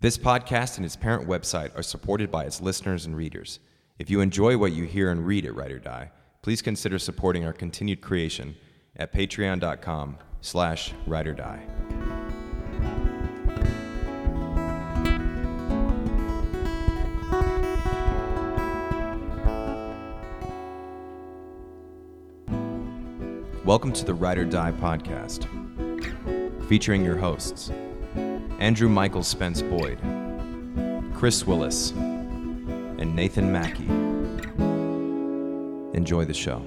This podcast and its parent website are supported by its listeners and readers. If you enjoy what you hear and read at Write or Die, please consider supporting our continued creation at patreon.com slash write or die. Welcome to the Write or Die podcast, featuring your hosts Andrew Michael Spence Boyd, Chris Willis, and Nathan Mackey. Enjoy the show.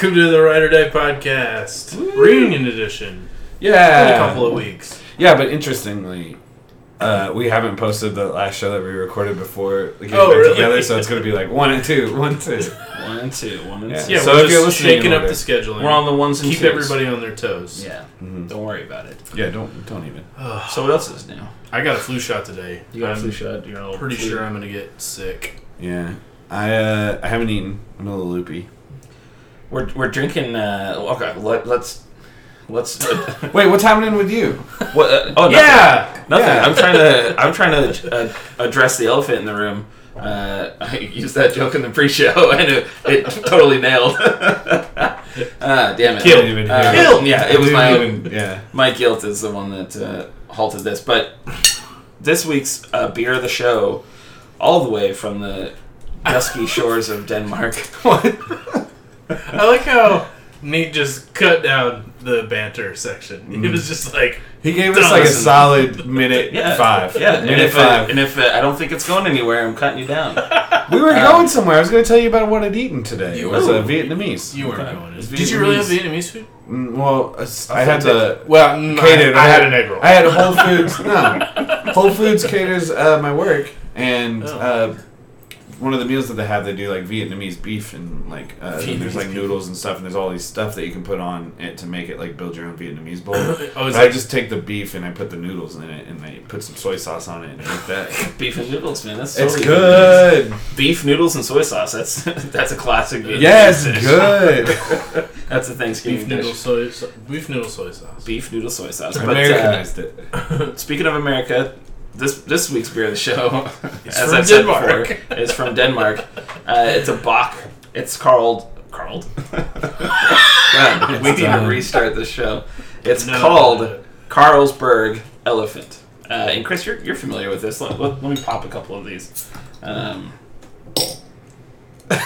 Welcome to the Ride or Die podcast, reunion edition. Yeah, In a couple of weeks. Yeah, but interestingly, uh, we haven't posted the last show that we recorded before we get Oh, back really? together, so it's going to be like one and two, one and two. One and two, one and Yeah. two. Yeah, So we're if you're just listening in shaking up the scheduling. We're on the ones and Keep twos. everybody on their toes. Yeah, Mhm. don't worry about it. Yeah, don't don't even. So what else is new? I got a flu shot today. You got a I'm flu shot. You're all Pretty flu. sure I'm gonna get sick. Yeah, I uh, I haven't eaten. I'm a little loopy. We're we're drinking. Uh, okay, let, let's let's. Wait, what's happening with you? what? Uh, oh, nothing. Yeah. Nothing. Yeah. I'm trying to. I'm trying to uh, address the elephant in the room. Uh, I used that joke in the pre-show, and it, it totally nailed. Ah, damn it! Killed. Didn't even Uh. Killed. Yeah, it was my even- yeah. My guilt is the one that uh, halted this. But this week's uh, beer of the show, all the way from the dusky shores of Denmark. I like how Nate just cut down the banter section. Mm-hmm. It was just like He gave us like a solid minute Yeah, five. Yeah, and minute if, uh, five. and if uh, I don't think it's going anywhere, I'm cutting you down. we were uh, going somewhere. I was going to tell you about what I'd eaten today. You it was were. uh, Vietnamese. you weren't Okay. going. It's Did you really have Vietnamese. Vietnamese food? Mm, Well, uh, I had the Well, catered. I, I had an egg roll. I had Whole Foods. no, Whole Foods caters uh, my work, and Oh. uh, one of the meals that they have, they do like Vietnamese beef and like uh, and there's like noodles and stuff, and there's all these stuff that you can put on it to make it like build your own Vietnamese bowl. Oh, But is I that- just take the beef and I put the noodles in it, and I put some soy sauce on it and eat that. Beef and noodles, man. That's it's totally good. Beef noodles and soy sauce. That's that's a classic. Vietnamese Yes, dish. good. That's a Thanksgiving beef dish. noodle soy, so, beef noodle soy sauce. Beef noodle soy sauce. But, uh, Americanized it. Speaking of America, this this week's beer of the show, It's as I've said before, is from Denmark. Uh, it's a bock. It's called called. God, we need to restart the show. It's No. called Carlsberg Elephant. Uh, and Chris, you're, you're familiar with this. Let, let, let me pop a couple of these. Um,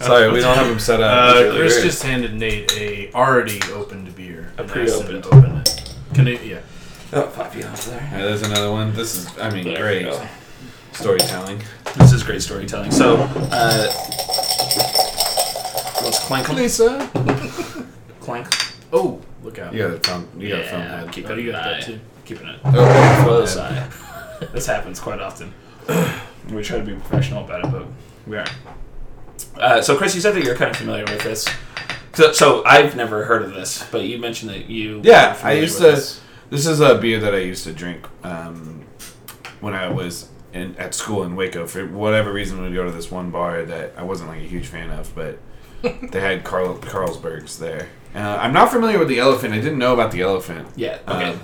Sorry, we don't have them set up. Uh, Chris just handed Nate a already opened beer. A and asked him pre-opened. open it. Can it? Yeah. Oh, pop you off there. Yeah, there's another one. This is, I mean, There we great go. storytelling. This is great storytelling. So, uh, let's clank 'em. Lisa. Clank. Oh, look out. You got a film. You got a film Yeah, head. keep Oh, it you got that too. Keeping it Oh, close film eye. This happens quite often. We try to be professional about it, but we aren't. Uh, so, Chris, you said that you're kind of familiar with this. So, so I've never heard of this, but you mentioned that you. Yeah, were I familiar used with to. This. This is a beer that I used to drink um, when I was in, at school in Waco. For whatever reason, we'd go to this one bar that I wasn't like a huge fan of, but they had Carl, Carlsbergs there. Uh, I'm not familiar with the elephant. I didn't know about the elephant. Yeah. Okay. Um,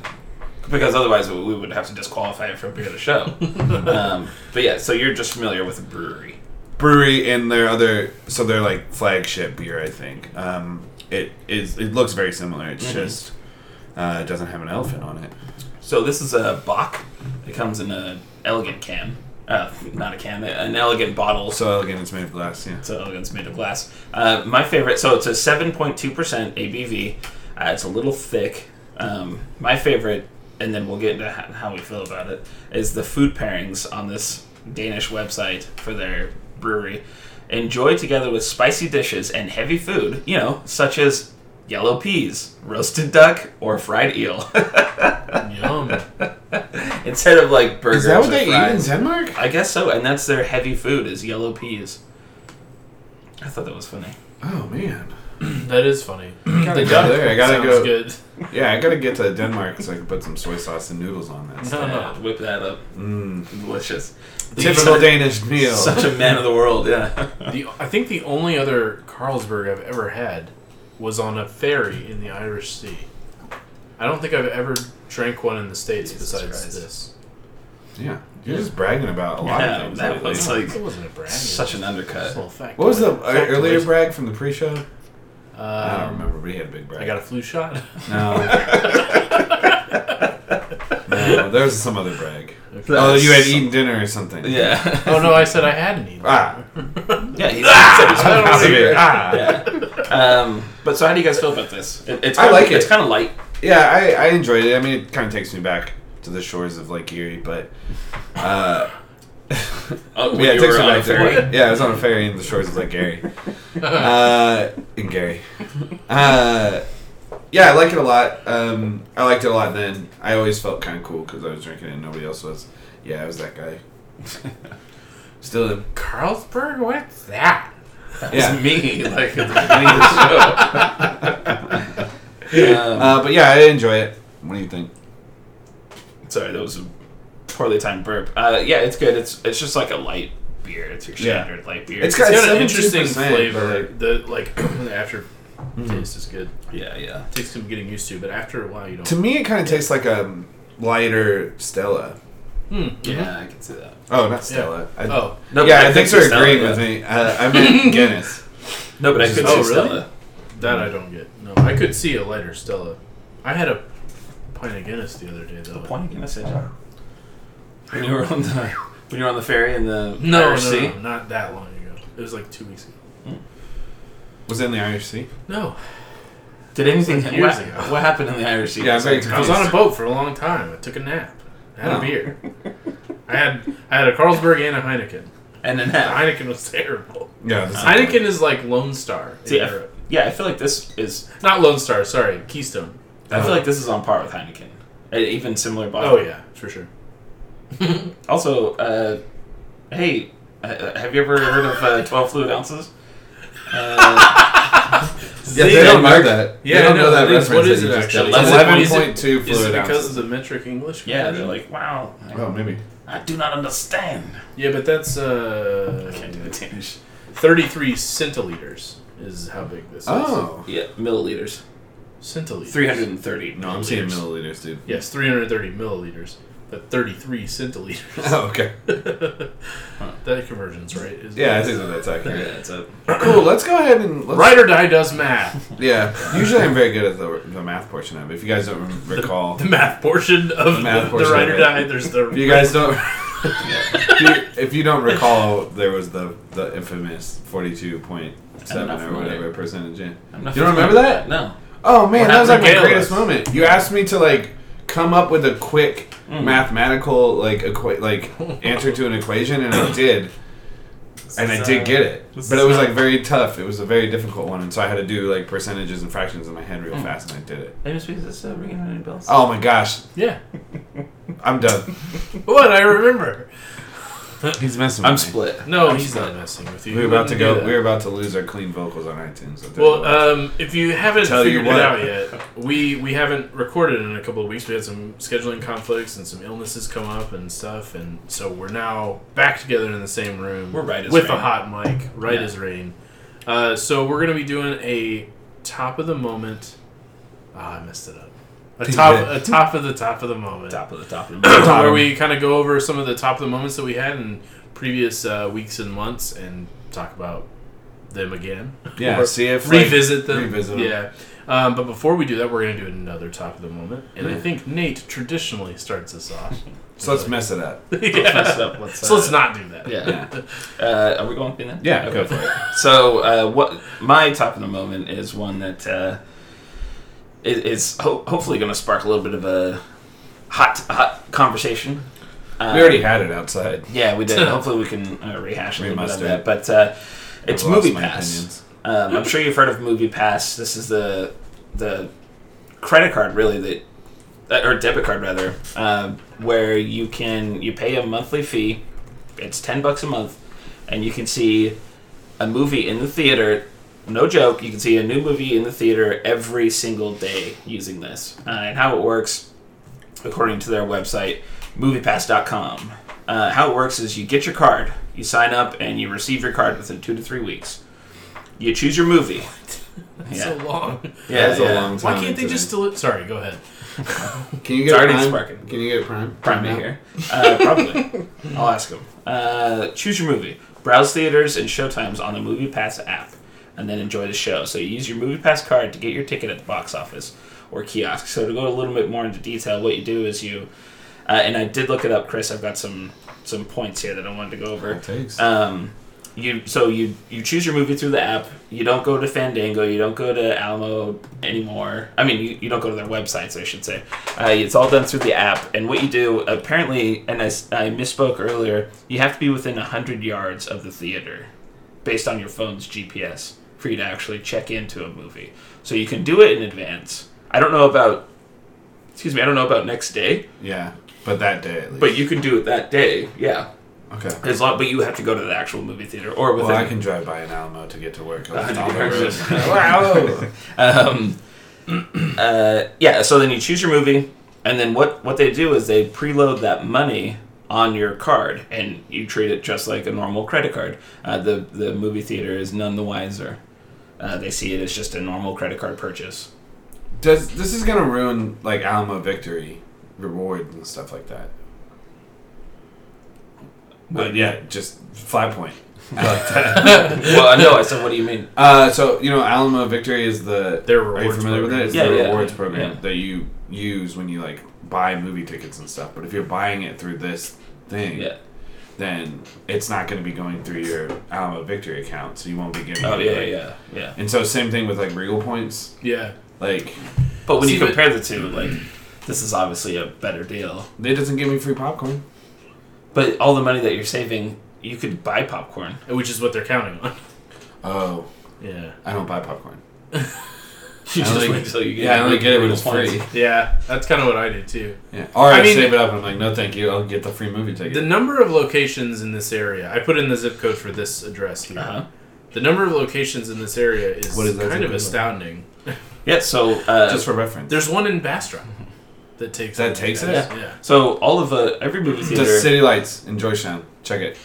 because otherwise, we we would have to disqualify it from being the show. um, but yeah, so you're just familiar with the brewery. brewery and their other so they're like flagship beer i think um, it is it looks very similar it's Mhm. just uh, it doesn't have an elephant on it So this is a bock. It comes in an elegant can. Uh, not a can, an elegant bottle. So elegant, it's made of glass yeah so elegant, it's made of glass. Uh, my favorite. So it's a seven point two percent ABV. Uh, it's a little thick. Um, my favorite, and then we'll get into how we feel about it. Is the food pairings on this Danish website for their brewery. enjoy together with spicy dishes and heavy food, you know, such as yellow peas, roasted duck, or fried eel. Yum. Instead of like burgers Is that what or they eat in. Denmark? I guess so, and that's their heavy food is yellow peas. I thought that was funny. Oh man. That is funny. The go there. I gotta sounds go. good. Yeah, I gotta get to Denmark so I can put some soy sauce and noodles on that. No, stuff. Yeah, whip that up. Mm. Delicious. Typical Danish meal. Such a man of the world, yeah. The, I think the only other Carlsberg I've ever had was on a ferry in the Irish Sea. I don't think I've ever drank one in the States Jesus besides Christ. this. Yeah, you're just bragging about a lot Yeah, of things. that lately. was like it wasn't a brag. such an undercut. little fact. what was the Fact earlier was- brag from the pre-show? Uh, I don't remember, but he had a big brag. I got a flu shot. no. no, there was some other brag. Okay. Oh, you had eaten dinner or something. Yeah. Oh no, I said I hadn't eaten. Ah. yeah, he Ah! said he's I'm of here. Ah. Yeah. Um, but so how do you guys feel about this? It, it's I kinda, like it. It's kind of light. Yeah, I, I enjoyed it. I mean, it kind of takes me back to the shores of Lake Erie, but uh, Uh, yeah, it you takes were me on a back to ferry. yeah, I was on a ferry in the shores of Lake Erie. uh, in Gary. Uh, yeah, I like it a lot. Um, I liked it a lot then. I always felt kind of cool because I was drinking it and nobody else was. Yeah, I was that guy. Still am. Carlsberg? What's that? That Yeah. was me, like at the beginning of the show. um, Uh, but yeah, I enjoy it. What do you think? sorry, that was a poorly timed burp. Uh, yeah, it's good. It's it's just like a light beer. It's your Yeah. standard light beer. It's It's got an interesting flavor. but- The like after Mm-hmm. taste is good. yeah, yeah. takes some getting used to, but after a while you don't. To me, it kind of tastes like a lighter Stella. Hmm. Yeah, I can see that. Oh, not Stella. I, Oh, No, yeah, but I think it's they're Stella, agreeing yeah. with me. Uh, I meant Guinness. No, but I could Oh, see really? Stella. that I don't get. No, I could see a lighter Stella. I had a pint of Guinness the other day though. What point are you gonna say, John? When you were on the when you were on the ferry in the No, no, Irish no, Sea? no, not that long ago. It was like two weeks ago. Was it in the Irish Sea? No, Did anything Like years what, ago. what happened in the Irish Sea? Yeah, I'm very I was on a boat for a long time. I took a nap. I had Oh. a beer. I had I had a Carlsberg and a Heineken. and then The. Heineken was terrible. Yeah. Heineken is like Lone Star in See, Europe. Yeah, I feel like this is. Not Lone Star, sorry, Keystone. I feel like this is on par with Heineken. Uh, Even similar bottle. Oh yeah, for sure. Also, uh, hey, uh, have you ever heard of uh, 12 fluid ounces? Uh, Yeah, they don't know that. Yeah, they don't know know that that is- reference. what is it you just actually? did. Is It's it- is it- point two Is fluid it because ounces. of the metric English? yeah, version? they're like, wow. I, Oh, maybe. I do not understand. Yeah, but that's I uh, can't do the Danish. 33 centiliters is how big this is. Oh. Yeah, milliliters. Centiliters. 330. No, I'm seeing Milliliters. milliliters, dude. Yes, 330 milliliters, but 33 centiliters. Oh, okay. that conversion's right. Is Yeah, I think that that's Yeah, accurate. it's a, Cool. Let's go ahead and let's, Write or Die does math. Yeah. Usually, I'm very good at the, the math portion of it. If you guys don't recall, The math portion of The math portion the Right of or it. Die, there's the. if you guys don't, if, you, if you don't recall, there was the the infamous forty-two point I'm seven not or familiar. whatever percentage. Yeah. I'm not You don't familiar remember with that? No. Oh man, What that was like happened my to greatest moment. You asked me to like come up with a quick Mm. mathematical like equa- like answer to an equation, and I did, and I did get it. But it was like very tough. It was a very difficult one, and so I had to do like percentages and fractions in my head real Mm. fast, and I did it. It's because it's uh, ringing any bells. Oh my gosh, Yeah. I'm done. What? I remember. He's messing. With I'm me. split. No, I'm he's split. not messing with you. We're about to go. that. We're about to lose our clean vocals on iTunes. I'll Well, um, if you haven't Tell you figured what. it out yet, we we haven't recorded in a couple of weeks. We had some scheduling conflicts and some illnesses come up and stuff, and so we're now back together in the same room. We're right as with a hot mic, right Yeah. as rain. Uh, so we're gonna be doing a top of the moment. Ah, I messed it up. A top, a top of the top of the moment Top of the top of the Top. where we kind of go over some of the top of the moments that we had in previous uh, weeks and months and talk about them again. yeah. Or See if like, revisit them. Yeah. Um, but before we do that, we're going to do another top of the moment. And I think Nate traditionally starts us off. So let's mess it up. mess it yeah. up. Let's, So uh, let's not do that. Yeah. Uh, are we going in then? Yeah, Okay. go for it. So, uh, what my top of the moment is one that is, is ho- hopefully going to spark a little bit of a hot hot conversation. Uh, We already had it outside. Yeah, we did. Hopefully, we can uh, rehash a little bit of that. But uh, It's Movie Pass. Um, I'm sure you've heard of Movie Pass. This is the the credit card, really, that uh, or debit card rather, uh, where you can you pay a monthly fee. It's ten bucks a month, and you can see a movie in the theater. No joke, you can see a new movie in the theater every single day using this. Uh, and how it works, according to their website, MoviePass.com. Uh, how it works is you get your card, you sign up, and you receive your card within two to three weeks. You choose your movie. It's so long. Yeah, That's yeah. a long time. Why can't they just today. still? Sorry, go ahead. Can you It's get already Prime? sparking. Can you get Prime? Prime Day here. Uh, probably. I'll ask him. Uh, choose your movie. Browse theaters and showtimes on the Movie Pass app, and then enjoy the show. So you use your Movie Pass card to get your ticket at the box office or kiosk. So to go a little bit more into detail, what you do is you, uh, and I did look it up, Chris. I've got some some points here that I wanted to go over. Um, you so you you choose your movie through the app. You don't go to Fandango. You don't go to Alamo anymore. I mean, you, you don't go to their websites. I should say. Uh, it's all done through the app. And what you do apparently, and i misspoke earlier. You have to be within hundred yards of the theater, based on your phone's GPS, for you to actually check into a movie. So you can do it in advance. I don't know about. Excuse me. I don't know about next day, yeah, but that day at least. but you can do it that day. Yeah. okay. As long, but you have to go to the actual movie theater or within. Well, I can drive by an Alamo to get to work. A hundred On the road. yards. wow. um, uh, yeah, so then you choose your movie, and then what, what they do is they preload that money on your card, and you treat it just like a normal credit card. Uh, the the movie theater is none the wiser. Uh, they see it as just a normal credit card purchase. Does this is gonna ruin like Alamo Victory reward and stuff like that? But yeah, just five point. I like that. well, I know. I said, what do you mean? Uh, so you know, Alamo Victory is the. Their Are you rewards familiar with program. it? It's Yeah, the yeah, rewards yeah, program yeah. that you use when you like buy movie tickets and stuff. But if you're buying it through this thing, Yeah. Then it's not going to be going through your Alamo Victory account, so you won't be getting. Oh it, yeah, like- yeah, yeah. And so same thing with like Regal points. Yeah. Like But when See, you but- compare the two, like this is obviously a better deal. it doesn't give me free popcorn. But all the money that you're saving, you could buy popcorn. Which is what they're counting on. Oh, Yeah. I don't buy popcorn. You I just only- wait till you get. yeah, I only get it when it's points. free. Yeah. That's kind of what I did too. Yeah. Or I, I mean- save it up and I'm like, no, thank you. I'll get the free movie ticket. The number of locations in this area, I put in the zip code for this address here. Uh-huh. The number of locations in this area is, What is kind of code? astounding. Yeah, so uh, Just for reference. There's one in Bastrop that takes That it. takes yeah. it? Yeah. so all of the every movie theater. Just City Lights in Georgetown. Check it.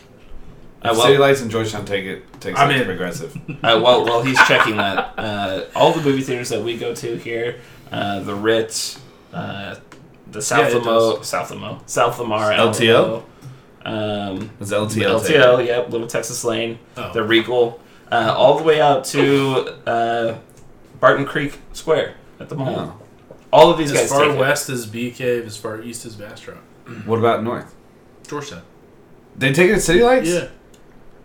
Uh, well- City Lights in Georgetown take it. Takes I'm it to in. progressive. uh, while while he's checking that, uh, all the movie theaters that we go to here, uh, the Ritz, uh, the South Yeah, it Lamo, South Lamo, South Lamar, LTL? Alamo, um, It's the LTL. take LTL, yep, Little Texas Lane, Oh. the Regal, uh, all the way out to uh, Barton Creek Square at the it. mall. Oh. All of these as guys far take it. west as Bee Cave, as far east as Bastrop. What about North? Georgetown. They take it at City Lights? Yeah.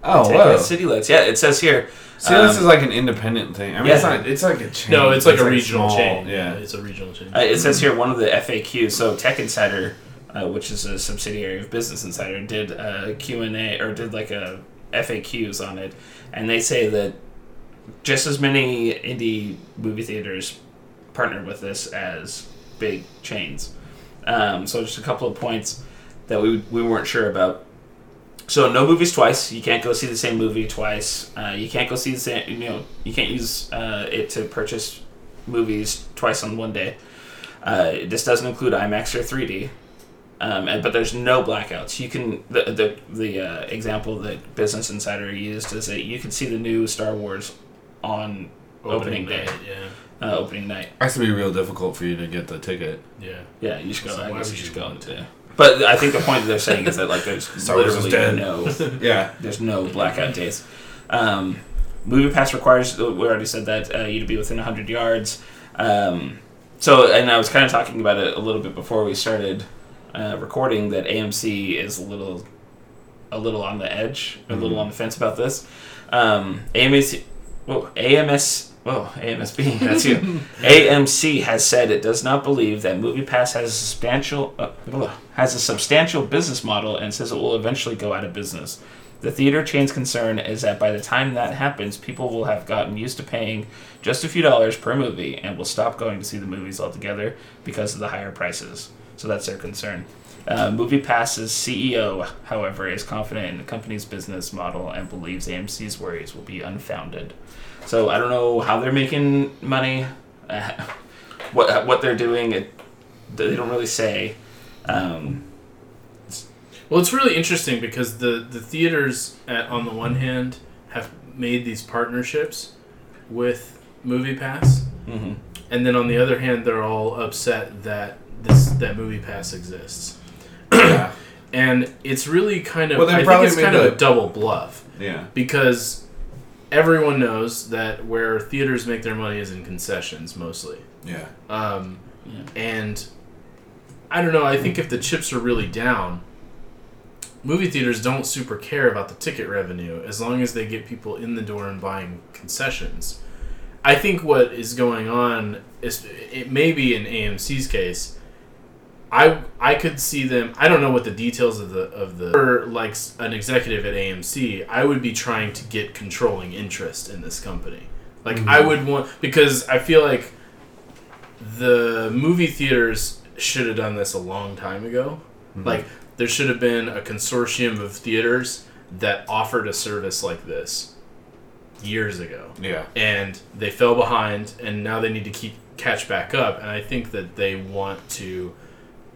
Oh, Take it whoa. City Lights. Yeah, it says here. See, this um, is like an independent thing. I mean, Yeah. it's not. It's like a chain. No, it's like a regional small, chain. Yeah. It's a regional chain. Uh, it says here one of the FAQs. So Tech Insider, uh, which is a subsidiary of Business Insider, did a Q and A or did like a FAQs on it, and they say that just as many indie movie theaters partner with this as big chains. Um, so just a couple of points that we we weren't sure about. So no movies twice. You can't go see the same movie twice. Uh, you can't go see the same. You know, you can't use uh, it to purchase movies twice on one day. Uh, this doesn't include IMAX or 3D. Um, and, but there's no blackouts. You can the the the uh, example that Business Insider used is that you can see the new Star Wars on opening, day, night, Yeah. uh, opening night. Has to be real difficult for you to get the ticket. Yeah. Yeah, you should go. So I guess you should go. want Yeah. But I think the point that they're saying is that like there's Star Wars is literally dead. no Yeah. there's no blackout days. Um, movie pass requires we already said that uh, you to be within 100 yards. Um, so and I was kind of talking about it a little bit before we started uh, recording that AMC is a little a little on the edge, a little on the fence about this. Um, AMC, whoa, AMS, whoa, AMSB, that's you. AMC has said it does not believe that MoviePass has a substantial uh, has a substantial business model and says it will eventually go out of business. The theater chain's concern is that by the time that happens, people will have gotten used to paying just a few dollars per movie and will stop going to see the movies altogether because of the higher prices. So that's their concern. Uh, MoviePass's CEO, however, is confident in the company's business model and believes AMC's worries will be unfounded. So I don't know how they're making money, uh, what what they're doing. It, they don't really say. Um, Well, it's really interesting because the the theaters, at, on the one hand, have made these partnerships with MoviePass, mhm. and then on the other hand, they're all upset that this that MoviePass exists, yeah. and it's really kind of Well, I think it's made kind of the- a double bluff Yeah. because everyone knows that where theaters make their money is in concessions mostly. Yeah. Um, Yeah. And I don't know. I think if the chips are really down, movie theaters don't super care about the ticket revenue as long as they get people in the door and buying concessions. I think what is going on is it may be in AMC's case. I I could see them. I don't know what the details of the of the or like an executive at AMC. I would be trying to get controlling interest in this company. Like I mm-hmm. would want because I feel like the movie theaters should have done this a long time ago. Mm-hmm. Like there should have been a consortium of theaters that offered a service like this years ago Yeah. and they fell behind and now they need to keep catch back up and i think that they want to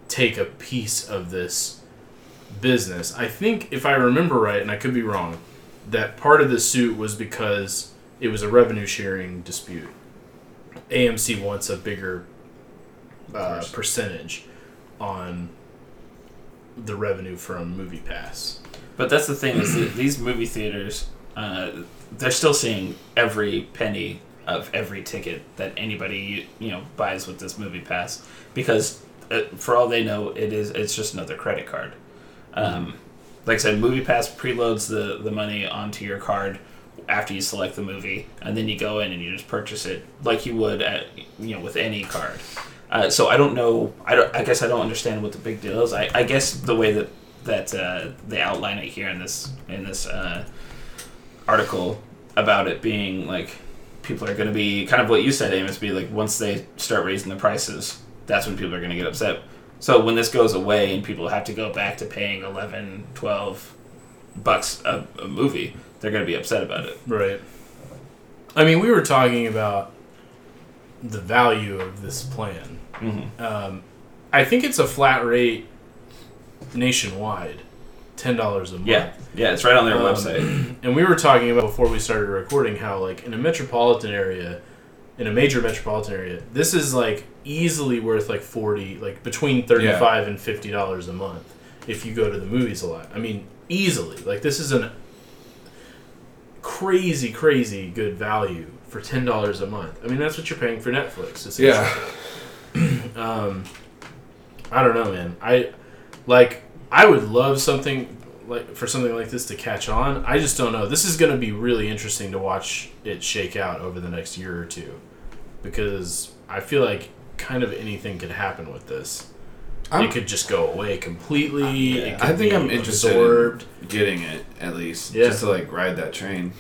take a piece of this business. I think if i remember right and i could be wrong that part of the suit was because it was a revenue sharing dispute. Amc wants a bigger uh, percentage on the revenue from movie pass. But that's the thing is that these movie theaters, uh, they're still seeing every penny of every ticket that anybody you know buys with this movie pass because for all they know it is it's just another credit card. Um, like I said, movie pass preloads the the money onto your card after you select the movie, and then you go in and you just purchase it like you would at you know with any card. Uh, so I don't know. I don't. I guess I don't understand what the big deal is. I, I guess the way that that uh, they outline it here in this in this uh, article about it being like people are going to be kind of what you said, Amos. Be like once they start raising the prices, that's when people are going to get upset. So when this goes away and people have to go back to paying 11, 12 bucks a, a movie, they're going to be upset about it. Right. I mean, we were talking about the value of this plan. Mm-hmm. Um, I think it's a flat rate nationwide, ten dollars a month. Yeah, yeah, it's right on their Um, website. And we were talking about before we started recording how, like, in a metropolitan area, in a major metropolitan area, this is like easily worth like forty, like between thirty-five and fifty dollars a month if you go to the movies a lot. I mean, easily. Like, this is an crazy, crazy good value for ten dollars a month. I mean, that's what you're paying for Netflix. Yeah. Um, I don't know, man. I like. I would love something like for something like this to catch on. I just don't know. This is going to be really interesting to watch it shake out over the next year or two, because I feel like kind of anything could happen with this. I'm- it could just go away completely. It could I think be I'm interested in- absorbed. Getting it at least, Yeah. just to like ride that train.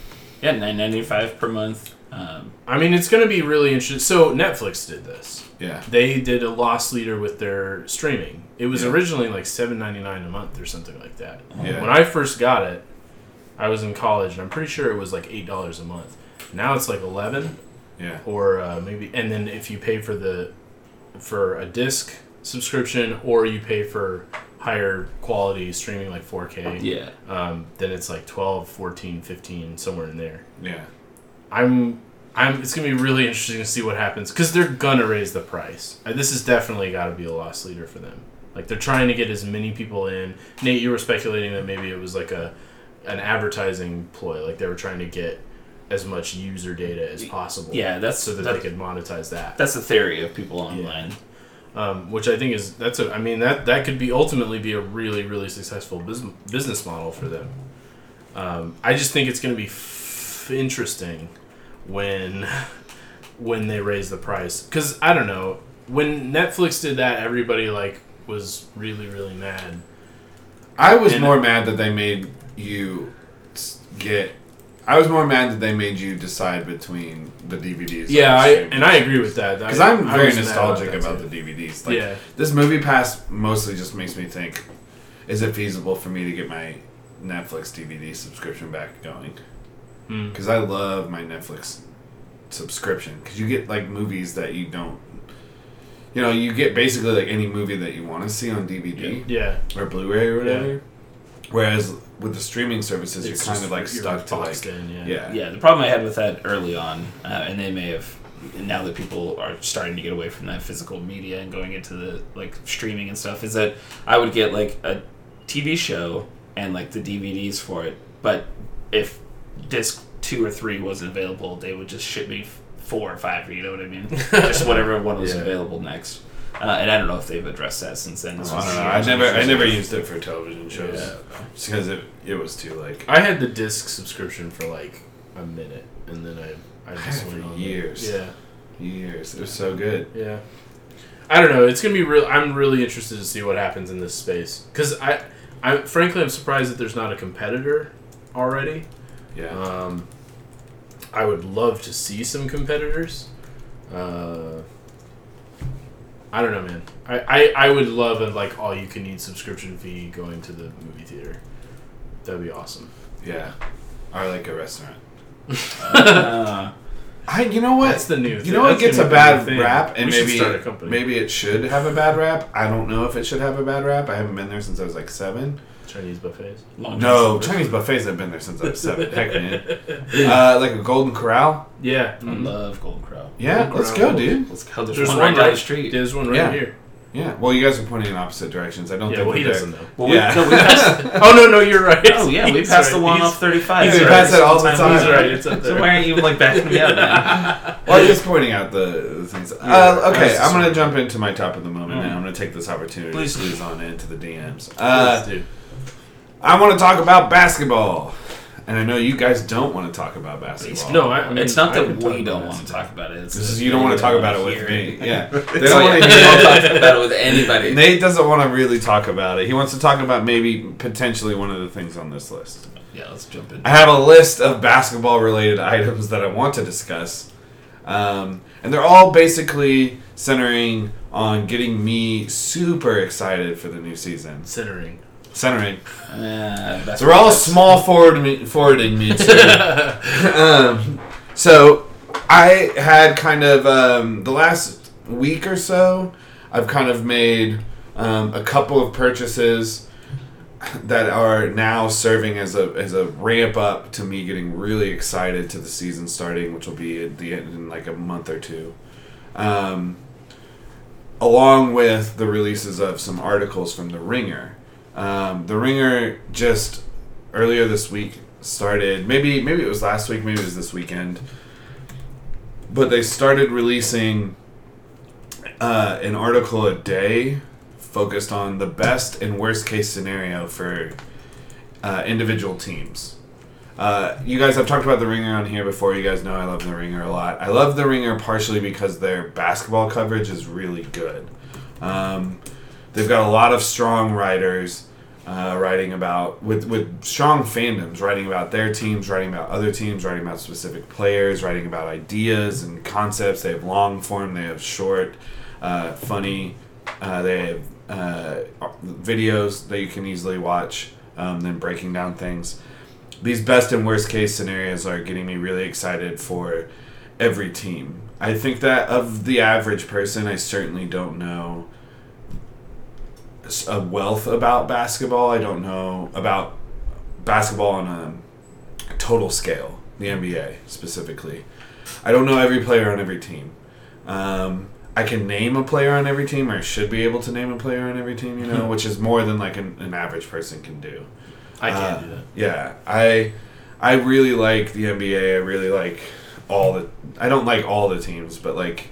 Yeah, nine ninety five per month. Um, I mean, it's going to be really interesting. So Netflix did this. Yeah. They did a loss leader with their streaming. It was Yeah. originally like seven ninety nine a month or something like that. Yeah. When I first got it, I was in college, and I'm pretty sure it was like eight dollars a month. Now it's like eleven, Yeah. or uh, maybe, and then if you pay for the for a disc subscription, or you pay for higher quality streaming like 4K, yeah, um, then it's like 12, 14, 15, somewhere in there. Yeah. I'm. I'm, it's gonna be really interesting to see what happens because they're gonna raise the price. Uh, this has definitely got to be a loss leader for them. Like they're trying to get as many people in. Nate, you were speculating that maybe it was like a an advertising ploy. Like they were trying to get as much user data as possible. yeah. That's so that, that- they could monetize that. that's the theory of people online. Um, which I think is that's a. I mean that that could be ultimately be a really really successful business business model for them. Um, I just think it's going to be f- interesting when when they raise the price because I don't know when Netflix did that everybody like was really really mad. I was And- more mad that they made you get. I was more mad that they made you decide between the DVDs. Yeah, I and I agree with that. because I'm I very nostalgic that about, the DVDs. Like, Yeah. this movie pass mostly just makes me think: Is it feasible for me to get my Netflix DVD subscription back going? Mm. Because I love my Netflix subscription because you get like movies that you don't. You know, you get basically like any movie that you want to see on DVD Yeah, or Blu-ray or whatever. Whereas with the streaming services, It's you're kind just- of like stuck to like boxed in, yeah. yeah. Yeah, the problem I had with that early on, uh, and they may have now that people are starting to get away from that physical media and going into the like streaming and stuff, is that I would get like a TV show and like the DVDs for it, but if disc two or three wasn't available, they would just ship me four or five. You know what I mean? just whatever one was Yeah. available next. Uh, and I don't know if they've addressed that since then. This I was don't know. years I and never, I years never used it for television shows, Yeah. because it, it was too like I had the disc subscription for like a minute, and then I I I just had it went for on years. Yeah, years. It was so good. yeah. I don't know. It's gonna be real. I'm really interested to see what happens in this space because I, I frankly I'm surprised that there's not a competitor already. Yeah. Um, I would love to see some competitors. Uh, I don't know, man. I, I, I would love a like all you can eat subscription fee going to the movie theater. That'd be awesome. yeah. Or like a restaurant. Uh, I, you know what? That's the new. You know what gets a bad new rap, and We maybe start a company. maybe it should have a bad rap. I don't know if it should have a bad rap. I haven't been there since I was like seven. Chinese buffets. Long No, John Chinese buffets have been there since I was seven. Heck, man. Uh, like a Golden Corral. Yeah. Silver. I love Golden Corral. Yeah, Golden let's Corral. go, dude. Let's go. There's, There's one, one right down the street. There's one right Yeah. here. Yeah. Well, you guys are pointing in opposite directions. I don't Yeah. think Well, he that doesn't know. Well, Yeah. we, no, we passed. Oh no, no, you're right. Oh yeah, we He's passed the one He's- off 35. he's We right. pass it all the time. He's time. right. It's up So there. why aren't you even like backing me up, man? Well, I'm just pointing out the, the things. Yeah, Uh, okay, I'm going to jump into my top of the moment Mm. now. I'm going to take this opportunity Please to squeeze on into the DMs. Uh, Please do. I want to talk about basketball. And I know you guys don't want to talk about basketball. No, I, I mean, it's not I that we don't that. want to talk about it. It's This is, you don't want to talk about it with me. it. Yeah. They don't want to talk about it with anybody. Nate doesn't want to really talk about it. He wants to talk about maybe potentially one of the things on this list. yeah, let's jump in. I have a list of basketball related items that I want to discuss. Um, and they're all basically centering on getting me super excited for the new season. Centering. Centering. Uh, that's They're all small forward me, forwarding me to. um, so I had kind of um, the last week or so. I've kind of made um, a couple of purchases that are now serving as a as a ramp up to me getting really excited to the season starting, which will be at the end in like a month or two. Um, along with the releases of some articles from the Ringer. Um, the Ringer just earlier this week started. Maybe maybe it was last week. Maybe it was this weekend. But they started releasing uh, an article a day focused on the best and worst case scenario for uh, individual teams. Uh, you guys have talked about the Ringer on here before. You guys know I love the Ringer a lot. I love the Ringer partially because their basketball coverage is really good. Um, they've got a lot of strong writers uh, writing about with with strong fandoms, writing about their teams, writing about other teams, writing about specific players, writing about ideas and concepts. They have long form, they have short, uh, funny. Uh, they have uh, videos that you can easily watch. Um, then breaking down things. These best and worst case scenarios are getting me really excited for every team. I think that of the average person, I certainly don't know a wealth about basketball. I don't know about basketball on a total scale, the NBA specifically. I don't know every player on every team. Um, I can name a player on every team, or should be able to name a player on every team, you know, which is more than like an, an average person can do. I can't Uh, do that. Yeah, I I really like the NBA. I really like all the. I don't like all the teams, but like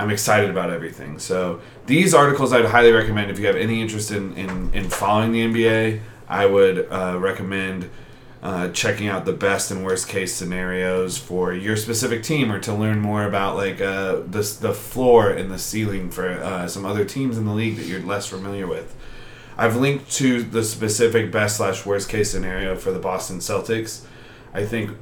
I'm excited about everything. So these articles I'd highly recommend if you have any interest in in, in following the NBA. I would uh, recommend. Uh, checking out the best and worst case scenarios for your specific team, or to learn more about like uh, the the floor and the ceiling for uh, some other teams in the league that you're less familiar with. I've linked to the specific best slash worst case scenario for the Boston Celtics. I think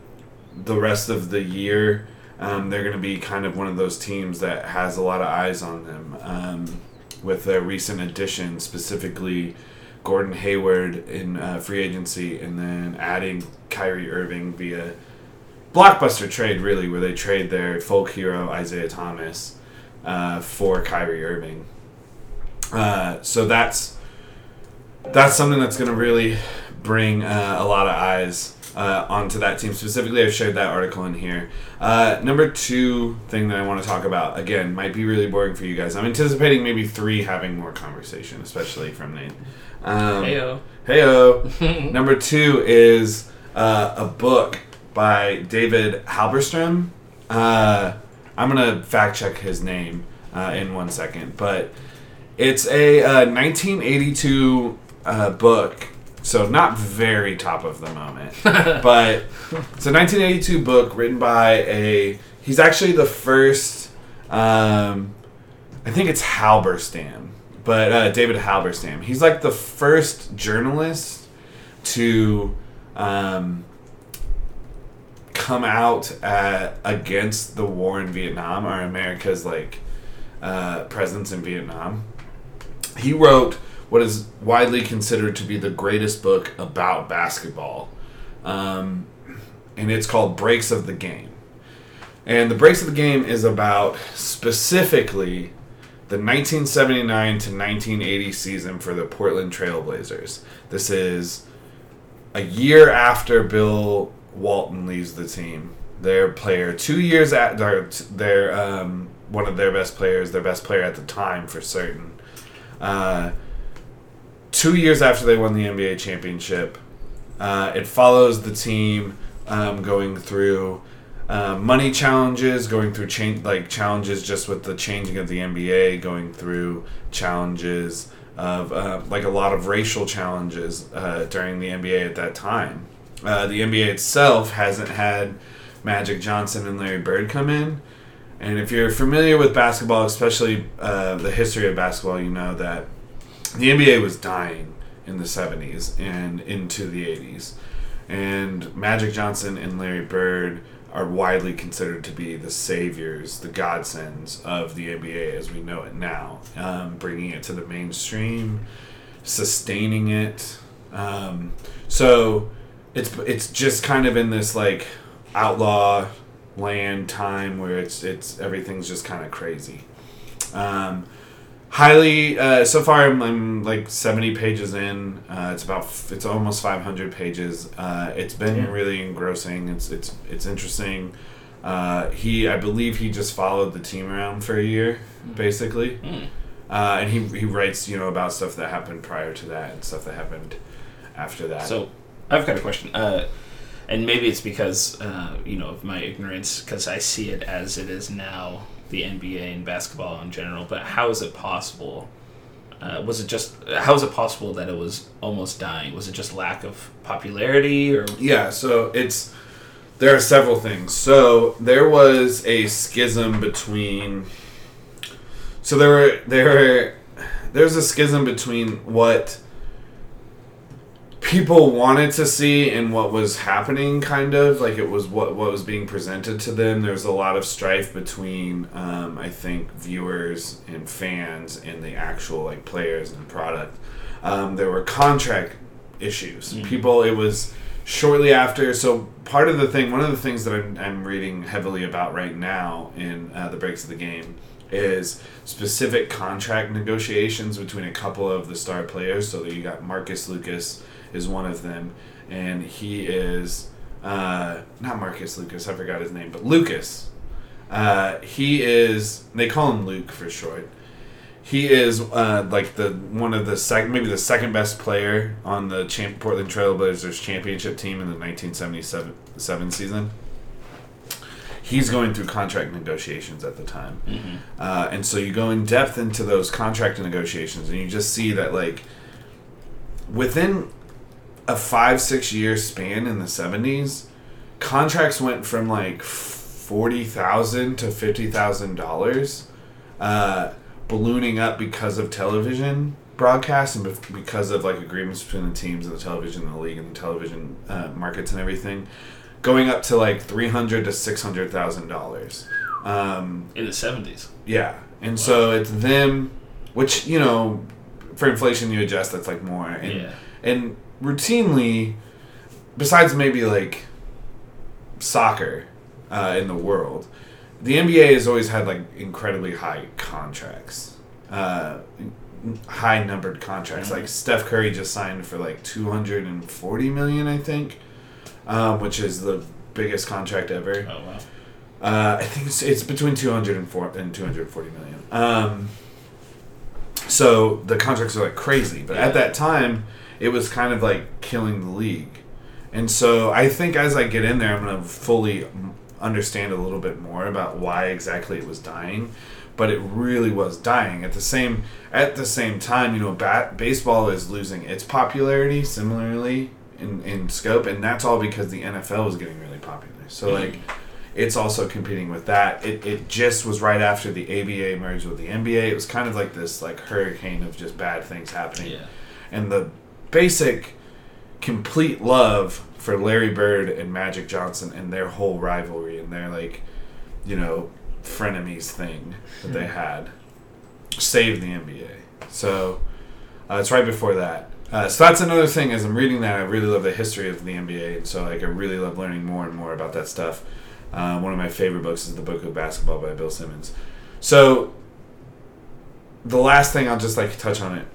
the rest of the year, um, they're going to be kind of one of those teams that has a lot of eyes on them um, with their recent addition, specifically Gordon Hayward in uh, free agency, and then adding Kyrie Irving via blockbuster trade, really, where they trade their folk hero Isaiah Thomas uh, for Kyrie Irving. Uh, so that's that's something that's going to really bring uh, a lot of eyes uh, onto that team. Specifically, I've shared that article in here. Uh, number two thing that I want to talk about again might be really boring for you guys. I'm anticipating maybe three having more conversation, especially from Nate. Um, Heyo. Heyo. Number two is uh, a book by David Halberstrom. Uh, I'm gonna fact check his name uh, in one second, but it's a uh, 1982 uh, book, so not very top of the moment, but it's a 1982 book written by a. He's actually the first. Um, I think it's Halberstam, but uh, David Halberstam. He's like the first journalist to um, come out at, against the war in Vietnam or America's like uh, presence in Vietnam. He wrote what is widely considered to be the greatest book about basketball, um, and it's called Breaks of the Game. And the Breaks of the Game is about specifically the 1979 to 1980 season for the Portland Trailblazers. This is a year after Bill Walton leaves the team. Their player, two years at their, their um, one of their best players, their best player at the time for certain. Uh, two years after they won the NBA championship, uh, it follows the team um, going through uh, money challenges, going through like challenges just with the changing of the NBA, going through challenges of uh, like a lot of racial challenges uh, during the NBA at that time. Uh, the NBA itself hasn't had Magic Johnson and Larry Bird come in. And if you're familiar with basketball, especially uh, the history of basketball, you know that the NBA was dying in the 70s and into the 80s. And Magic Johnson and Larry Bird are widely considered to be the saviors, the godsends of the NBA as we know it now, um, bringing it to the mainstream, sustaining it. Um, so it's it's just kind of in this like outlaw land time where it's it's everything's just kind of crazy. Um, highly uh, so far I'm, I'm like 70 pages in. Uh, it's about it's almost 500 pages. Uh, it's been Yeah. really engrossing. It's it's it's interesting. Uh, he I believe he just followed the team around for a year basically. Uh, and he, he writes you know about stuff that happened prior to that and stuff that happened after that. So, I've got a question. Uh, and maybe it's because, uh, you know, of my ignorance, because I see it as it is now, the NBA and basketball in general. But how is it possible? Uh, was it just, how is it possible that it was almost dying? Was it just lack of popularity or? Yeah, so it's there are several things. So there was a schism between so there were there there's a schism between what people wanted to see and what was happening kind of like it was what what was being presented to them. There's a lot of strife between um, i think viewers and fans and the actual like players and product. Um, there were contract issues. People it was shortly after so part of the thing one of the things that i'm, I'm reading heavily about right now in uh, the breaks of the game is specific contract negotiations between a couple of the star players. So that you got marcus lucas is one of them and he is uh, not marcus lucas i forgot his name but lucas. Uh, he is they call him luke for short. He is uh, like the one of the second, maybe the second best player on the champ- Portland Trailblazers championship team in the 1977 seven season. He's going through contract negotiations at the time, uh, and so you go in depth into those contract negotiations, and you just see that like within a five six year span in the 70s, contracts went from like forty thousand to fifty thousand dollars uh, ballooning up because of television broadcast and bef- because of like agreements between the teams and the television and the league and the television uh, markets and everything, going up to like three hundred to six hundred thousand dollars. Um, In the seventies. yeah, and so it's them, which you know, for inflation you adjust. That's like more, and Yeah. and routinely, besides maybe like soccer uh, in the world, the NBA has always had like incredibly high contracts, uh, high numbered contracts. Like Steph Curry just signed for like two hundred and forty million, I think, um, which is the biggest contract ever. Oh wow. Uh, I think it's, it's between 200 and, four, and 240 million. Um, so the contracts are like crazy, but at that time, it was kind of like killing the league. And so I think as I get in there, I'm going to fully understand a little bit more about why exactly it was dying. But it really was dying at the same at the same time. You know, bat, baseball is losing its popularity similarly in, in scope, and that's all because the NFL was getting really popular. So mm-hmm. like, it's also competing with that. It, it just was right after the ABA merged with the NBA. It was kind of like this like hurricane of just bad things happening. Yeah. And the basic complete love for Larry Bird and Magic Johnson and their whole rivalry and their like, you know, frenemies thing that they had saved the NBA. So uh, it's right before that. Uh, so that's another thing. As I'm reading that, I really love the history of the NBA, and so like I really love learning more and more about that stuff. Uh, one of my favorite books is the Book of Basketball by Bill Simmons. So the last thing I'll just like touch on it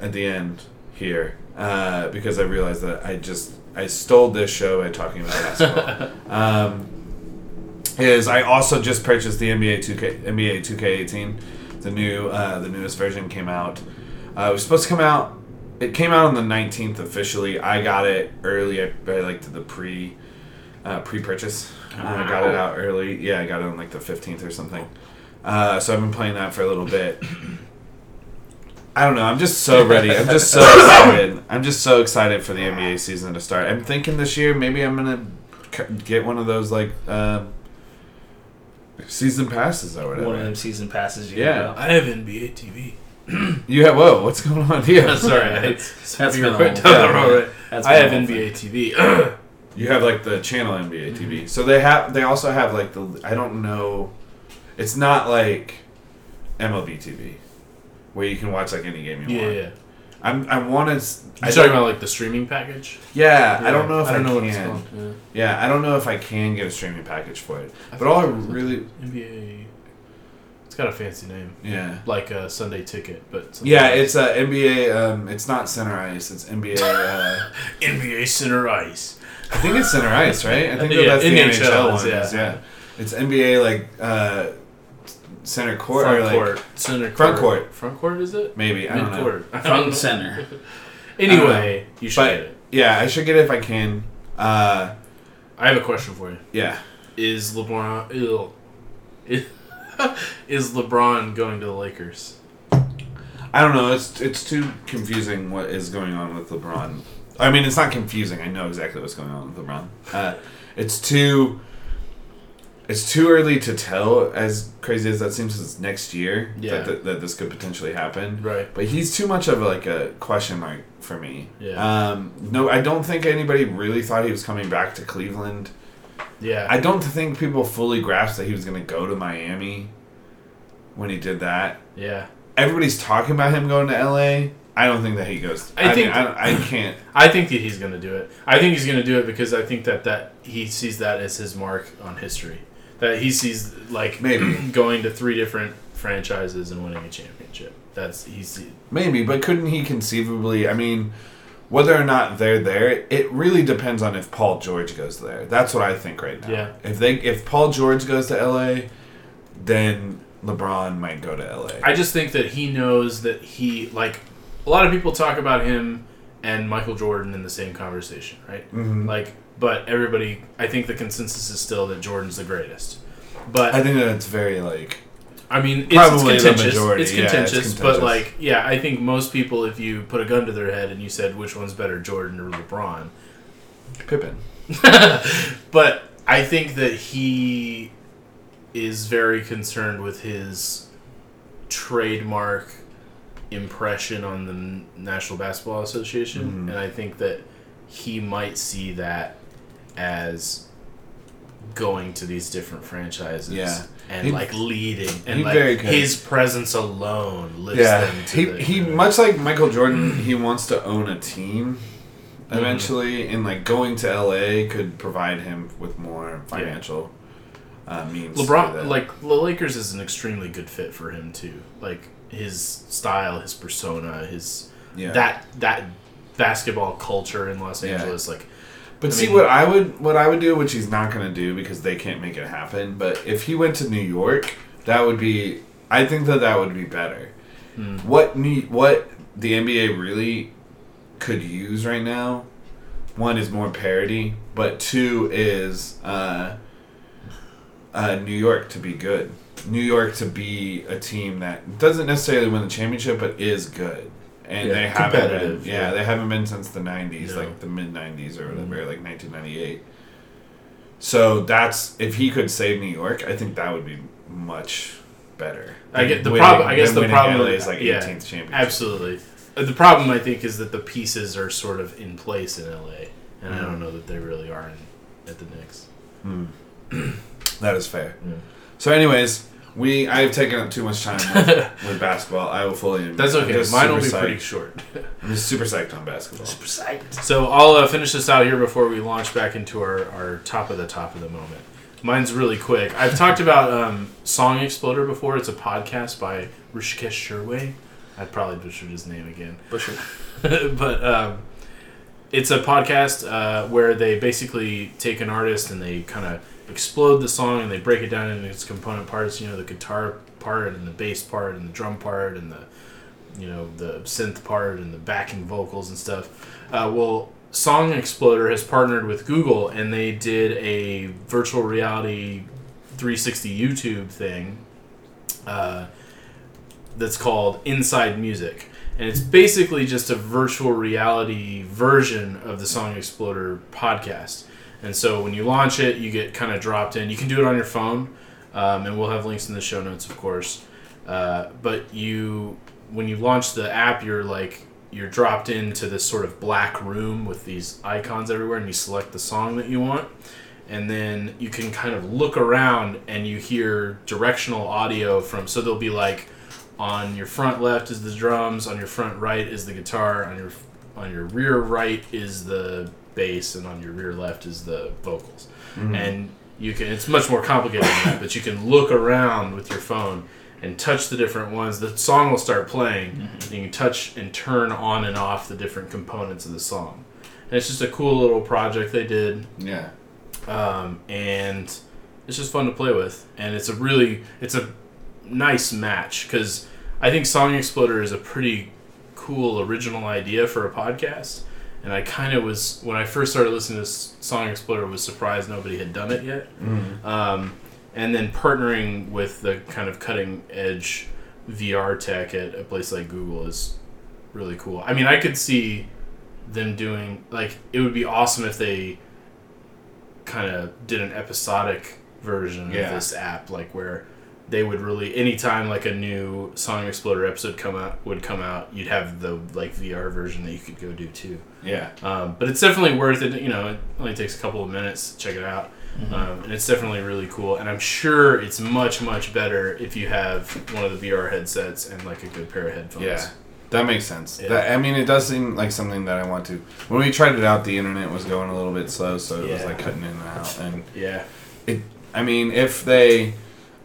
at the end here uh, because I realized that I just I stole this show by talking about basketball. um, is I also just purchased the NBA 2K NBA 2K18. The new uh, the newest version came out. Uh, it was supposed to come out. It came out on the 19th officially. I got it early. I, I like to the pre uh, pre purchase. I got it out early. Yeah, I got it on like the 15th or something. Uh, so I've been playing that for a little bit. I don't know. I'm just so ready. I'm just so excited. I'm just so excited for the NBA season to start. I'm thinking this year maybe I'm gonna get one of those like um season passes or whatever. One of them season passes. You Yeah. Know. I have NBA TV. You have whoa? What's going on here? Sorry, I That's that's been a quick whole down the thing. road. Right? I have been a whole NBA TV. You have like the channel NBA TV. So they have. They also have like the. I don't know. It's not like MLB TV, where you can watch like any game you yeah, want. yeah. I'm. I want to. You're talking about like the streaming package? Yeah, I don't know if I, I don't know what it's called. Yeah. Yeah, I don't know if I can get a streaming package for it. But all I really, NBA. It's got a fancy name, yeah, like a Sunday Ticket, but yeah, else. it's uh, NBA. Um, it's not Center Ice. It's NBA. Uh, NBA Center Ice. I think it's Center Ice, right? I think Yeah, that that's the NHL NHL one. yeah. is, yeah, it's NBA like uh, Center Court Front or like court, center Front court. court. Front court is it? maybe I Mid don't know. court. I Front and center. Anyway, you should But- get it. Yeah, I should get it if I can. Uh, I have a question for you. yeah, Is LeBron ill? Is LeBron going to the Lakers? I don't know. It's it's too confusing what is going on with LeBron. I mean, it's not confusing. I know exactly what's going on with LeBron. Uh, it's too. It's too early to tell. As crazy as that seems, it's next year Yeah. that, that, that this could potentially happen. Right. But he's too much of like a question mark for me. Yeah. Um, no, I don't think anybody really thought he was coming back to Cleveland. Yeah. I don't think people fully grasped that he was going to go to Miami when he did that. yeah. Everybody's talking about him going to LA. I don't think that he goes. I I, think- think I, I can't. I think that he's going to do it. I think he's going to do it because I think that, that he sees that as his mark on history. That he sees like Maybe. going to three different franchises and winning a championship. That's he's Maybe, but couldn't he conceivably? I mean, whether or not they're there, it really depends on if Paul George goes there. That's what I think right now. Yeah. If they if Paul George goes to LA, then LeBron might go to LA. I just think that he knows that he like a lot of people talk about him and Michael Jordan in the same conversation, right? Mhm. Like, but everybody, I think the consensus is still that Jordan's the greatest. But I think that it's very like I mean, it's, Probably it's the majority, It's yeah, it's contentious, but like, yeah, I think most people, if you put a gun to their head and you said which one's better, Jordan or LeBron, Pippen. but I think that he is very concerned with his trademark impression on the National Basketball Association, Mhm. and I think that he might see that as going to these different franchises Yeah. and He- like leading and like his presence alone lifts Yeah, them to he the, he much like Michael Jordan, he wants to own a team Mm-hmm. eventually, and like going to LA could provide him with more financial uh, means. LeBron, like the Lakers, is an extremely good fit for him too. Like his style, his persona, his yeah. that that basketball culture in Los Yeah. Angeles. Like, But I see mean- what I would what I would do, which he's not going to do because they can't make it happen. But if he went to New York, that would be. I think that that would be better. Hmm. What New, what the NBA really could use right now, one is more parity, but two is uh, uh, New York to be good. New York to be a team that doesn't necessarily win the championship, but is good. And Yeah, they haven't been, yeah, yeah. they haven't been since the '90s, No. like the mid '90s or whatever, Mhm. like 1998. So that's if he could save New York, I think that would be much better. I get the problem. I guess the problem is like yeah, 18th championship. Absolutely. Uh, The problem I think is that the pieces are sort of in place in LA, and I Mhm. don't know that they really are in, at the Knicks. Hmm. that is fair. Yeah. So, anyways, we I have taken up too much time with, with basketball. I will fully. admit. That's okay. just Mine will be super pretty psyched. short. I'm just super psyched on basketball. Super psyched. So I'll uh, finish this out here before we launch back into our, our top of the top of the moment. Mine's really quick. I've talked about um, Song Exploder before. It's a podcast by Hrishikesh Sherway. I'd probably butchered his name again. Busher. but um, it's a podcast uh, where they basically take an artist and they kind of explode the song and they break it down into its component parts. You know, the guitar part and the bass part and the drum part and the you know the synth part and the backing vocals and stuff. Uh, well, Song Exploder has partnered with Google and they did a virtual reality 360 YouTube thing. Uh, that's called Inside Music. And it's basically just a virtual reality version of the Song Exploder podcast. And so when you launch it, you get kind of dropped in. You can do it on your phone, um, and we'll have links in the show notes, of course. Uh, but you, when you launch the app, you're like you're dropped into this sort of black room with these icons everywhere, and you select the song that you want, and then you can kind of look around and you hear directional audio from. So there'll be like on your front left is the drums, on your front right is the guitar, on your on your rear right is the bass, and on your rear left is the vocals. And you can it's much more complicated than that, but you can look around with your phone and touch the different ones. The song will start playing, and you can touch and turn on and off the different components of the song. And it's just a cool little project they did Yeah. um, and it's just fun to play with and it's a really it's a nice match because i think song exploder is a pretty cool original idea for a podcast and i kind of was when i first started listening to S- song exploder was surprised nobody had done it yet. Um, and then partnering with the kind of cutting edge vr tech at a place like google is really cool. I mean i could see them doing like it would be awesome if they kind of did an episodic version Yeah. of this app like where they would really anytime like a new song exploder episode come out would come out you'd have the like vr version that you could go do too Yeah. um, but it's definitely worth it you know it only takes a couple of minutes to check it out um, and it's definitely really cool and i'm sure it's much much better if you have one of the vr headsets and like a good pair of headphones Yeah. That makes sense. Yeah. That, I mean, it does seem like something that I want to. When we tried it out, the internet was going a little bit slow, so it was like cutting in and out. And yeah it, I mean, if they,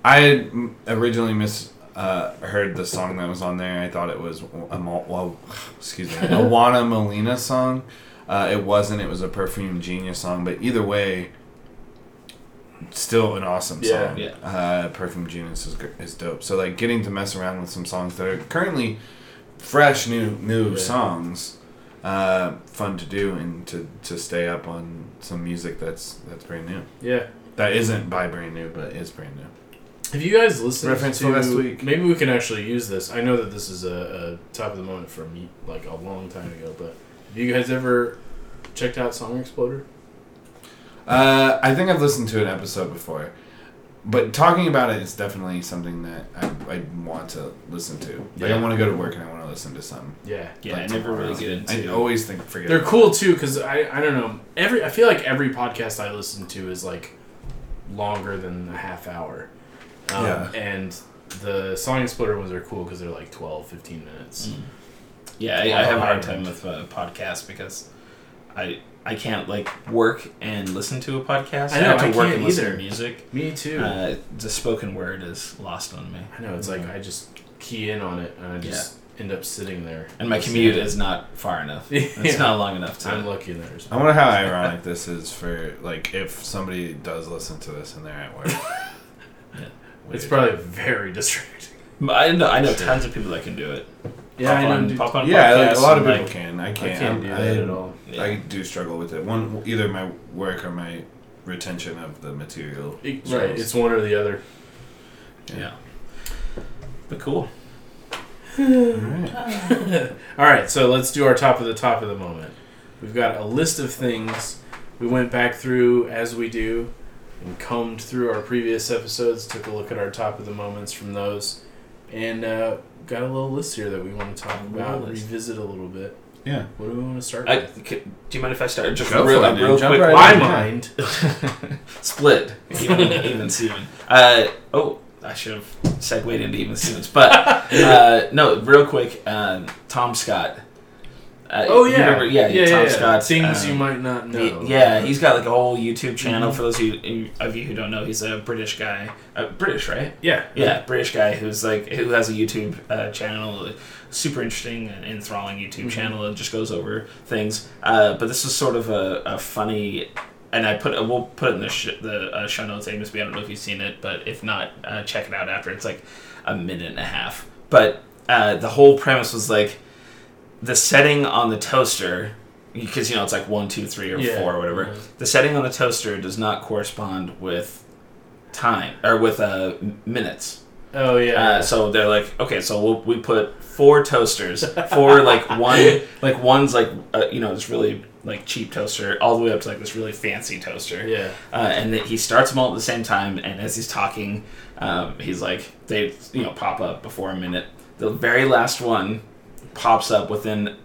I had originally mis uh, heard the song that was on there. I thought it was a well, excuse me, a Juana Molina song. Uh, it wasn't. It was a Perfume Genius song. But either way, still an awesome Yeah. song. Yeah. Uh, Perfume Genius is, is dope. So like getting to mess around with some songs that are currently fresh, new new Yeah. songs. Uh, fun to do and to, to stay up on some music that's that's brand new. yeah That isn't by brand new, but is brand new. Have you guys listened Reference to for last week. Maybe we can actually use this. I know that this is a, a top of the moment from me, like a long time ago. But have you guys ever checked out Song Exploder? Uh, I think I've listened to an episode before. but talking about it is definitely something that I, I want to listen to. Like Yeah. I want to go to work and I want to listen to some. Yeah. Yeah, like, I never really tomorrow. get into. I always think forget. They're cool too because I I don't know every I feel like every podcast I listen to is like longer than a half hour. Um, Yeah. And the Song Splitter ones are cool because they're like 12, 15 minutes. Mm. Yeah, I, I have a hard time with uh, podcasts because I I can't like work and listen to a podcast. I know, have to I work can't and listen either. to music. Me too. Uh, the spoken word is lost on me, I know it's like I just key in on it and I just end up sitting there. and my commute is not far enough. It's Yeah. not long enough to. I'm lucky there's. I wonder how ironic this is for like if somebody does listen to this and they're at work. Yeah. It's Weird. probably very distracting. I know I know tons of people that can do it. Yeah, pop I on, dude. pop on yeah, like, a lot of people like, can. I I can't. I can't do I, that at all. Yeah. I do struggle with it. One either my work or my retention of the material. It- right, it's one or the other. yeah. But cool. Alright. All right, so let's do our top of the top of the moment. We've got a list of things we went back through as we do and combed through our previous episodes, took a look at our top of the moments from those, and uh, got a little list here that we want to talk A little about, list. revisit a little bit. Yeah. What do we want to start I, with? c- do you mind if I start just Go real, for it, dude. real Jump quick? right My in. mind. Split. Even, even Steven. Uh, oh, I should have segued into even Stevens. But uh, no, real quick, uh, Tom Scott. Uh, Oh yeah, remember- yeah, yeah, Tom yeah. Scott. Things um, you might not know. he- yeah, he's got like a whole YouTube channel. Mhm. For those of you, of you who don't know, he's a British guy. Uh, British, right? yeah, Yeah, British guy who's like who has a YouTube uh, channel, super interesting and enthralling YouTube Mhm. channel, and just goes over things. Uh, but this is sort of a, a funny, and I put we'll put it in the sh- the uh, show notes. Amos, I don't know if you've seen it, but if not, uh, check it out after. It's like a minute and a half. But uh, the whole premise was like the setting on the toaster. Because you know it's like one, two, three, or Yeah. four, or whatever. Yeah. The setting on the toaster does not correspond with time or with uh, minutes. Oh yeah. Uh, so they're like, okay, so we'll, we put four toasters, four like one, like one's like uh, you know this really like cheap toaster, all the way up to like this really fancy toaster. yeah. Uh, and he starts them all at the same time, and as he's talking, um, he's like, they you know pop up before a minute. The very last one pops up within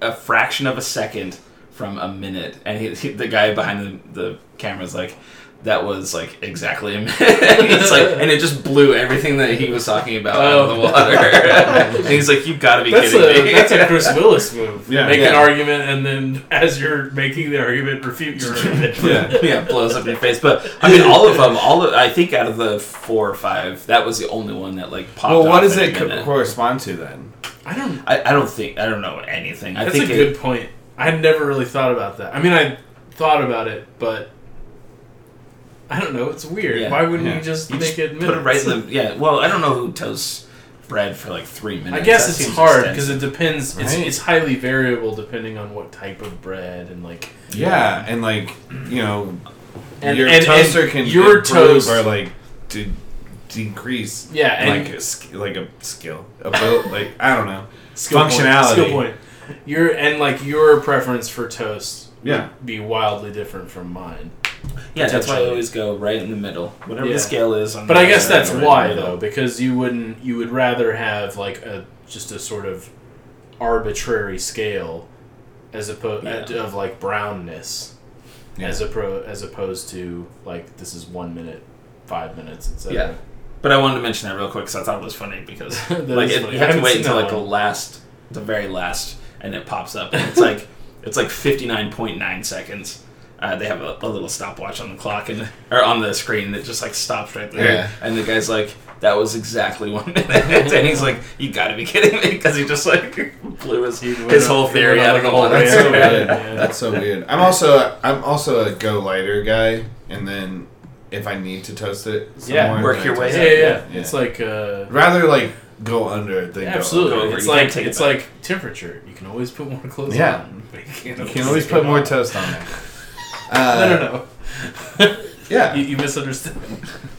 a- fraction of a second from a minute, and he, he- the guy behind the, the camera is like. That was like exactly a minute. it's like, and it just blew everything that he was talking about out of the Oh. water. and he's like, "You've got to be That's kidding a me!" that's a Chris Willis move. Yeah. Make an argument and then as you're making the argument, refute your argument. Yeah. yeah, blows up in your face. But I mean, all of them, all of, I think out of the four or five, that was the only one that like popped. Well, what off does it co- correspond to then? I don't. I, I don't think I don't know anything. I That's think a it- good point. I had never really thought about that. I mean, I thought about it, but I don't know. It's weird. Yeah. Why wouldn't Yeah. you just you make just it? put it right in minutes? the yeah. Well, I don't know who toasts bread for like three minutes. I guess That it's hard because it depends. It's, Right. it's highly variable depending on what type of bread and like. Yeah, and like you know, And- your and- toaster and can your improve toast- or like de- decrease. Yeah, and like a, like a skill, a build, like I don't know. skill point- functionality. skill point. Your and like your preference for toast Yeah. would be wildly different from mine. Yeah. That's why I always go right in the middle, whatever Yeah. the scale is. On But I guess that's right in the why middle. though, because you wouldn't you would rather have like a just a sort of arbitrary scale as opposed Yeah. Uh, of like brownness Yeah. as a pro as opposed to like this is one minute, five minutes, etc. Yeah. But I wanted to mention that real quick because I thought it was funny because That like is it, funny. you I have to haven't wait seen until that like the one. last, the very last, and it pops up, and it's like it's like fifty nine point nine seconds. Uh, they have a, a little stopwatch on the clock and or on the screen that just like stops right there, Yeah. and the guy's like, "That was exactly one minute," and he's like, "You got to be kidding me!" Because he just like blew his his whole theory out of the whole water. That's so Yeah. weird. Yeah. That's so weird. I'm also I'm also a go lighter guy, and then if I need to toast it, some Yeah, work your way Yeah, yeah, Yeah. It's like uh, rather like go under it than absolutely. go over. It's You like take it it's back. like temperature. You can always put more clothes Yeah. on. but go. You always can always put more off. toast on there. No, Uh, no, no. Yeah. You, you misunderstood.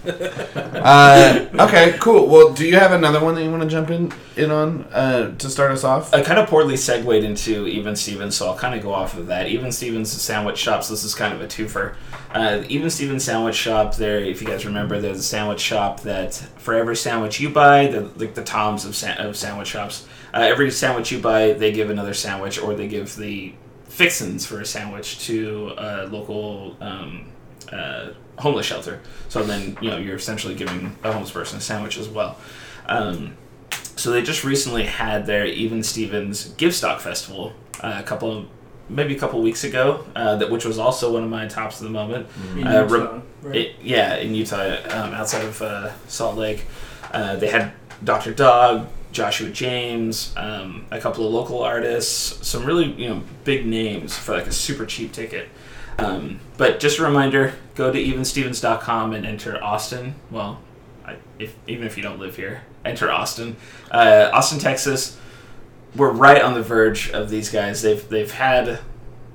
Uh, okay, cool. Well, do you have another one that you want to jump in in on uh, to start us off? I kind of poorly segued into Even Stevens, so I'll kind of go off of that. Even Stevens sandwich shops. This is kind of a twofer. Uh, Even Stevens sandwich shop. There, if you guys remember, there's a sandwich shop that for every sandwich you buy, the like the Toms of, sa- of sandwich shops. Uh, every sandwich you buy, they give another sandwich, or they give the fixins for a sandwich to a local um, uh, homeless shelter. So then, you know, you're essentially giving a homeless person a sandwich as well. Um, so they just recently had their Even Stevens Give Stock Festival uh, a couple of maybe a couple of weeks ago, uh, that which was also one of my tops of the moment. In Uh, Utah, right? It, yeah, in Utah, um, outside of uh, Salt Lake, uh, they had Dr. Dog, Joshua James, um, a couple of local artists, some really you know big names for like a super cheap ticket. Um, but just a reminder: go to evenstevens.com and enter Austin. Well, I, if even if you don't live here, enter Austin, uh, Austin, Texas. We're right on the verge of these guys. They've they've had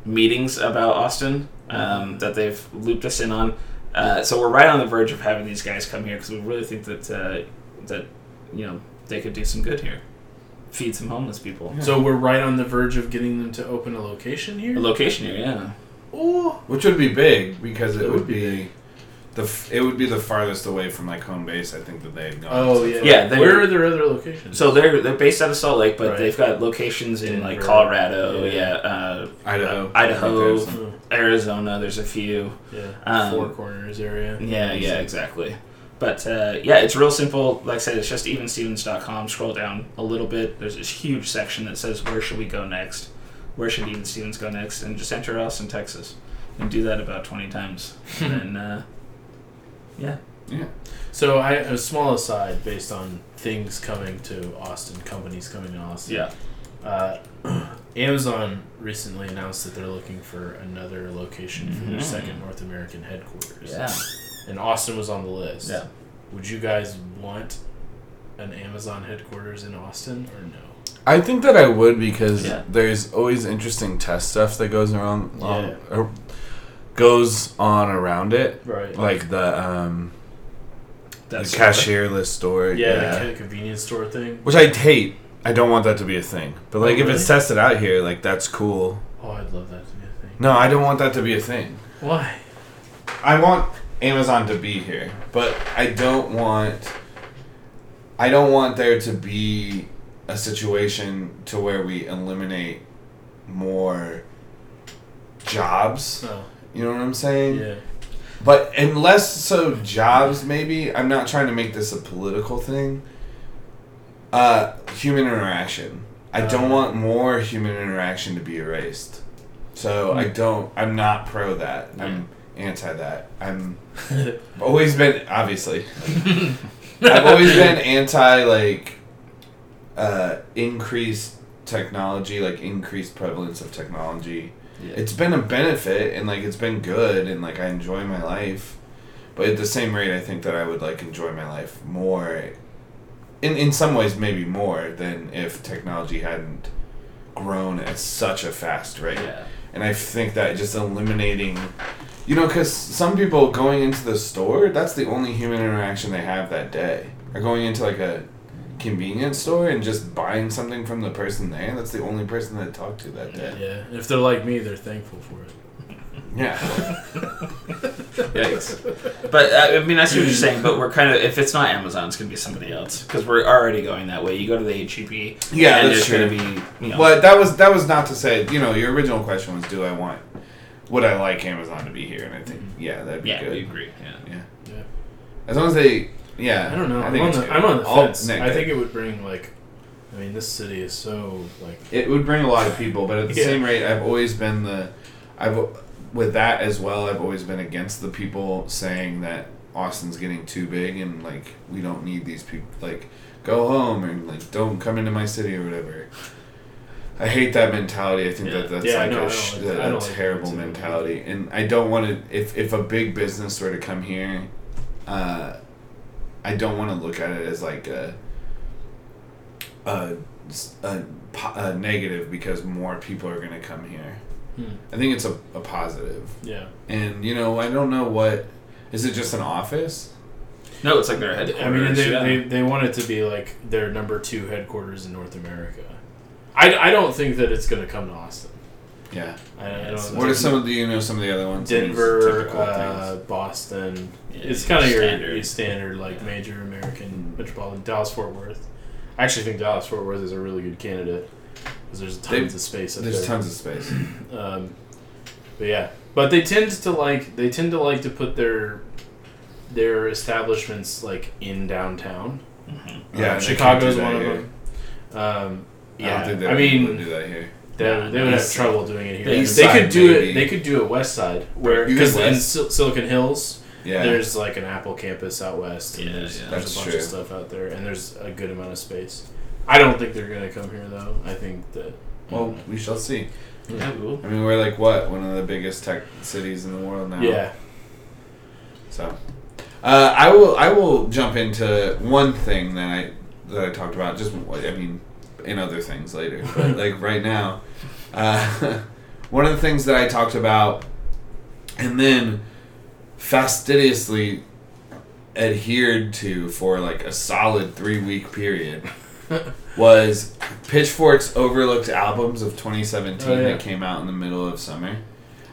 meetings about Austin um, that they've looped us in on. Uh, so we're right on the verge of having these guys come here because we really think that uh, that you know they could do some good here, feed some homeless people. So we're right on the verge of getting them to open a location here. A location here, yeah. Oh, Which would be big because it, It would would be be the f- it would be the farthest away from like home base. I think that they've gone. oh so yeah. Yeah, they- Where are their other locations? So they're they're based out of Salt Lake, but Right. they've got locations in like Denver. Colorado, Yeah. yeah, uh, Idaho, Idaho. There's- Arizona. There's a few. yeah, Um, Four Corners area. Yeah, yeah, exactly. But uh, yeah, it's real simple. Like I said, it's just evenstevens.com. Scroll down a little bit. There's this huge section that says where should we go next? Where should Even Stevens go next? And just enter Austin, Texas, and do that about twenty times. and uh, yeah, Yeah. So I a small aside based on things coming to Austin, companies coming to Austin. yeah, Uh, Amazon recently announced that they're looking for another location for their Mhm. second North American headquarters. yeah, And Austin was on the list. yeah. Would you guys want an Amazon headquarters in Austin or no? I think that I would because Yeah. there's always interesting test stuff that goes around, Yeah. or goes on around it, Right. like the um, That's the cashierless store. yeah, the ca- convenience store thing. which I hate. I don't want that to be a thing. But like, Oh, if it's tested out here, like that's cool. Oh, I'd love that to be a thing. No, I don't want that to be a thing. Why? I want Amazon to be here, but I don't want I don't want there to be a situation to where we eliminate more jobs. Oh, You know what I'm saying? yeah. But unless so jobs maybe, I'm not trying to make this a political thing. Uh human interaction. I don't Uh. want more human interaction to be erased. So I don't I'm not pro that. I'm anti that. I'm I've always been obviously. I've always been anti like uh increased technology, like increased prevalence of technology. Yeah. It's been a benefit and like it's been good and like I enjoy my life. But at the same rate I think that I would like enjoy my life more in in some ways maybe more than if technology hadn't grown at such a fast rate. yeah. And I think that just eliminating, you know, because some people going into the store, that's the only human interaction they have that day. Or going into like a convenience store and just buying something from the person there, that's the only person they talk to that day. Yeah. If they're like me, they're thankful for it. Yeah. Yikes. But uh, I mean, I see what you're saying. But we're kind of if it's not Amazon, it's gonna be somebody else because we're already going that way. You go to the HEB, Yeah, and that's there's gonna true. be you know, But that was that was not to say, you know, your original question was, do I want, would I like Amazon to be here? And I think, mm-hmm. yeah, that'd be yeah, we good. agree. Yeah. Yeah. Yeah. As long as they, yeah. I don't know. I I'm think on the good. I'm on the All- fence. Nick, I think it would bring like, I mean, this city is so like. it would bring a lot of people, but at the Yeah. same rate, I've always been the, I've with that as well. I've always been against the people saying that Austin's getting too big and like we don't need these people. Like, go home and like don't come into my city or whatever. I hate that mentality. I think Yeah. that that's Yeah, like no, I a, don't sh- like a, that. I don't like terrible mentality, and I don't want to. If if a big business were to come here, uh, I don't want to look at it as like a a, a, a negative because more people are going to come here. Hmm. I think it's a, a positive. Yeah. And, you know, I don't know what. Is it just an office? No, it's like their headquarters. I mean, they, yeah. they, they want it to be like their number two headquarters in North America. I, I don't think that it's going to come to Austin. Yeah. I, I don't What are some of the you know some of the other ones? Some of these Denver, uh. Boston. Yeah, it's kind of your standard. your standard like Yeah. major American metropolitan. Dallas Fort Worth. I actually think Dallas Fort Worth is a really good candidate because there's tons of space up There's there. tons of space. Um, but yeah, but they tend to like they tend to like to put their their establishments like in downtown. Mhm. Yeah, Um, they Chicago's do one of them. Um, I yeah, don't think they I would be mean do that here. they, Yeah, they would have east trouble doing it here. the east they could do maybe. it. They could do it west side where because in? Sil- Silicon Hills Yeah. there's like an Apple campus out west, and Yeah, there's, yeah. there's That's a bunch true. of stuff out there, and there's a good amount of space. I don't think they're gonna come here though. I think that well, we shall see. Yeah, we will. I mean, we're like what one of the biggest tech cities in the world now. yeah, So, uh, I will I will jump into one thing that I that I talked about. Just I mean, in other things later, but like right now, uh, one of the things that I talked about, and then fastidiously adhered to for like a solid three week period. was Pitchfork's overlooked albums of 2017 Oh, yeah. that came out in the middle of summer,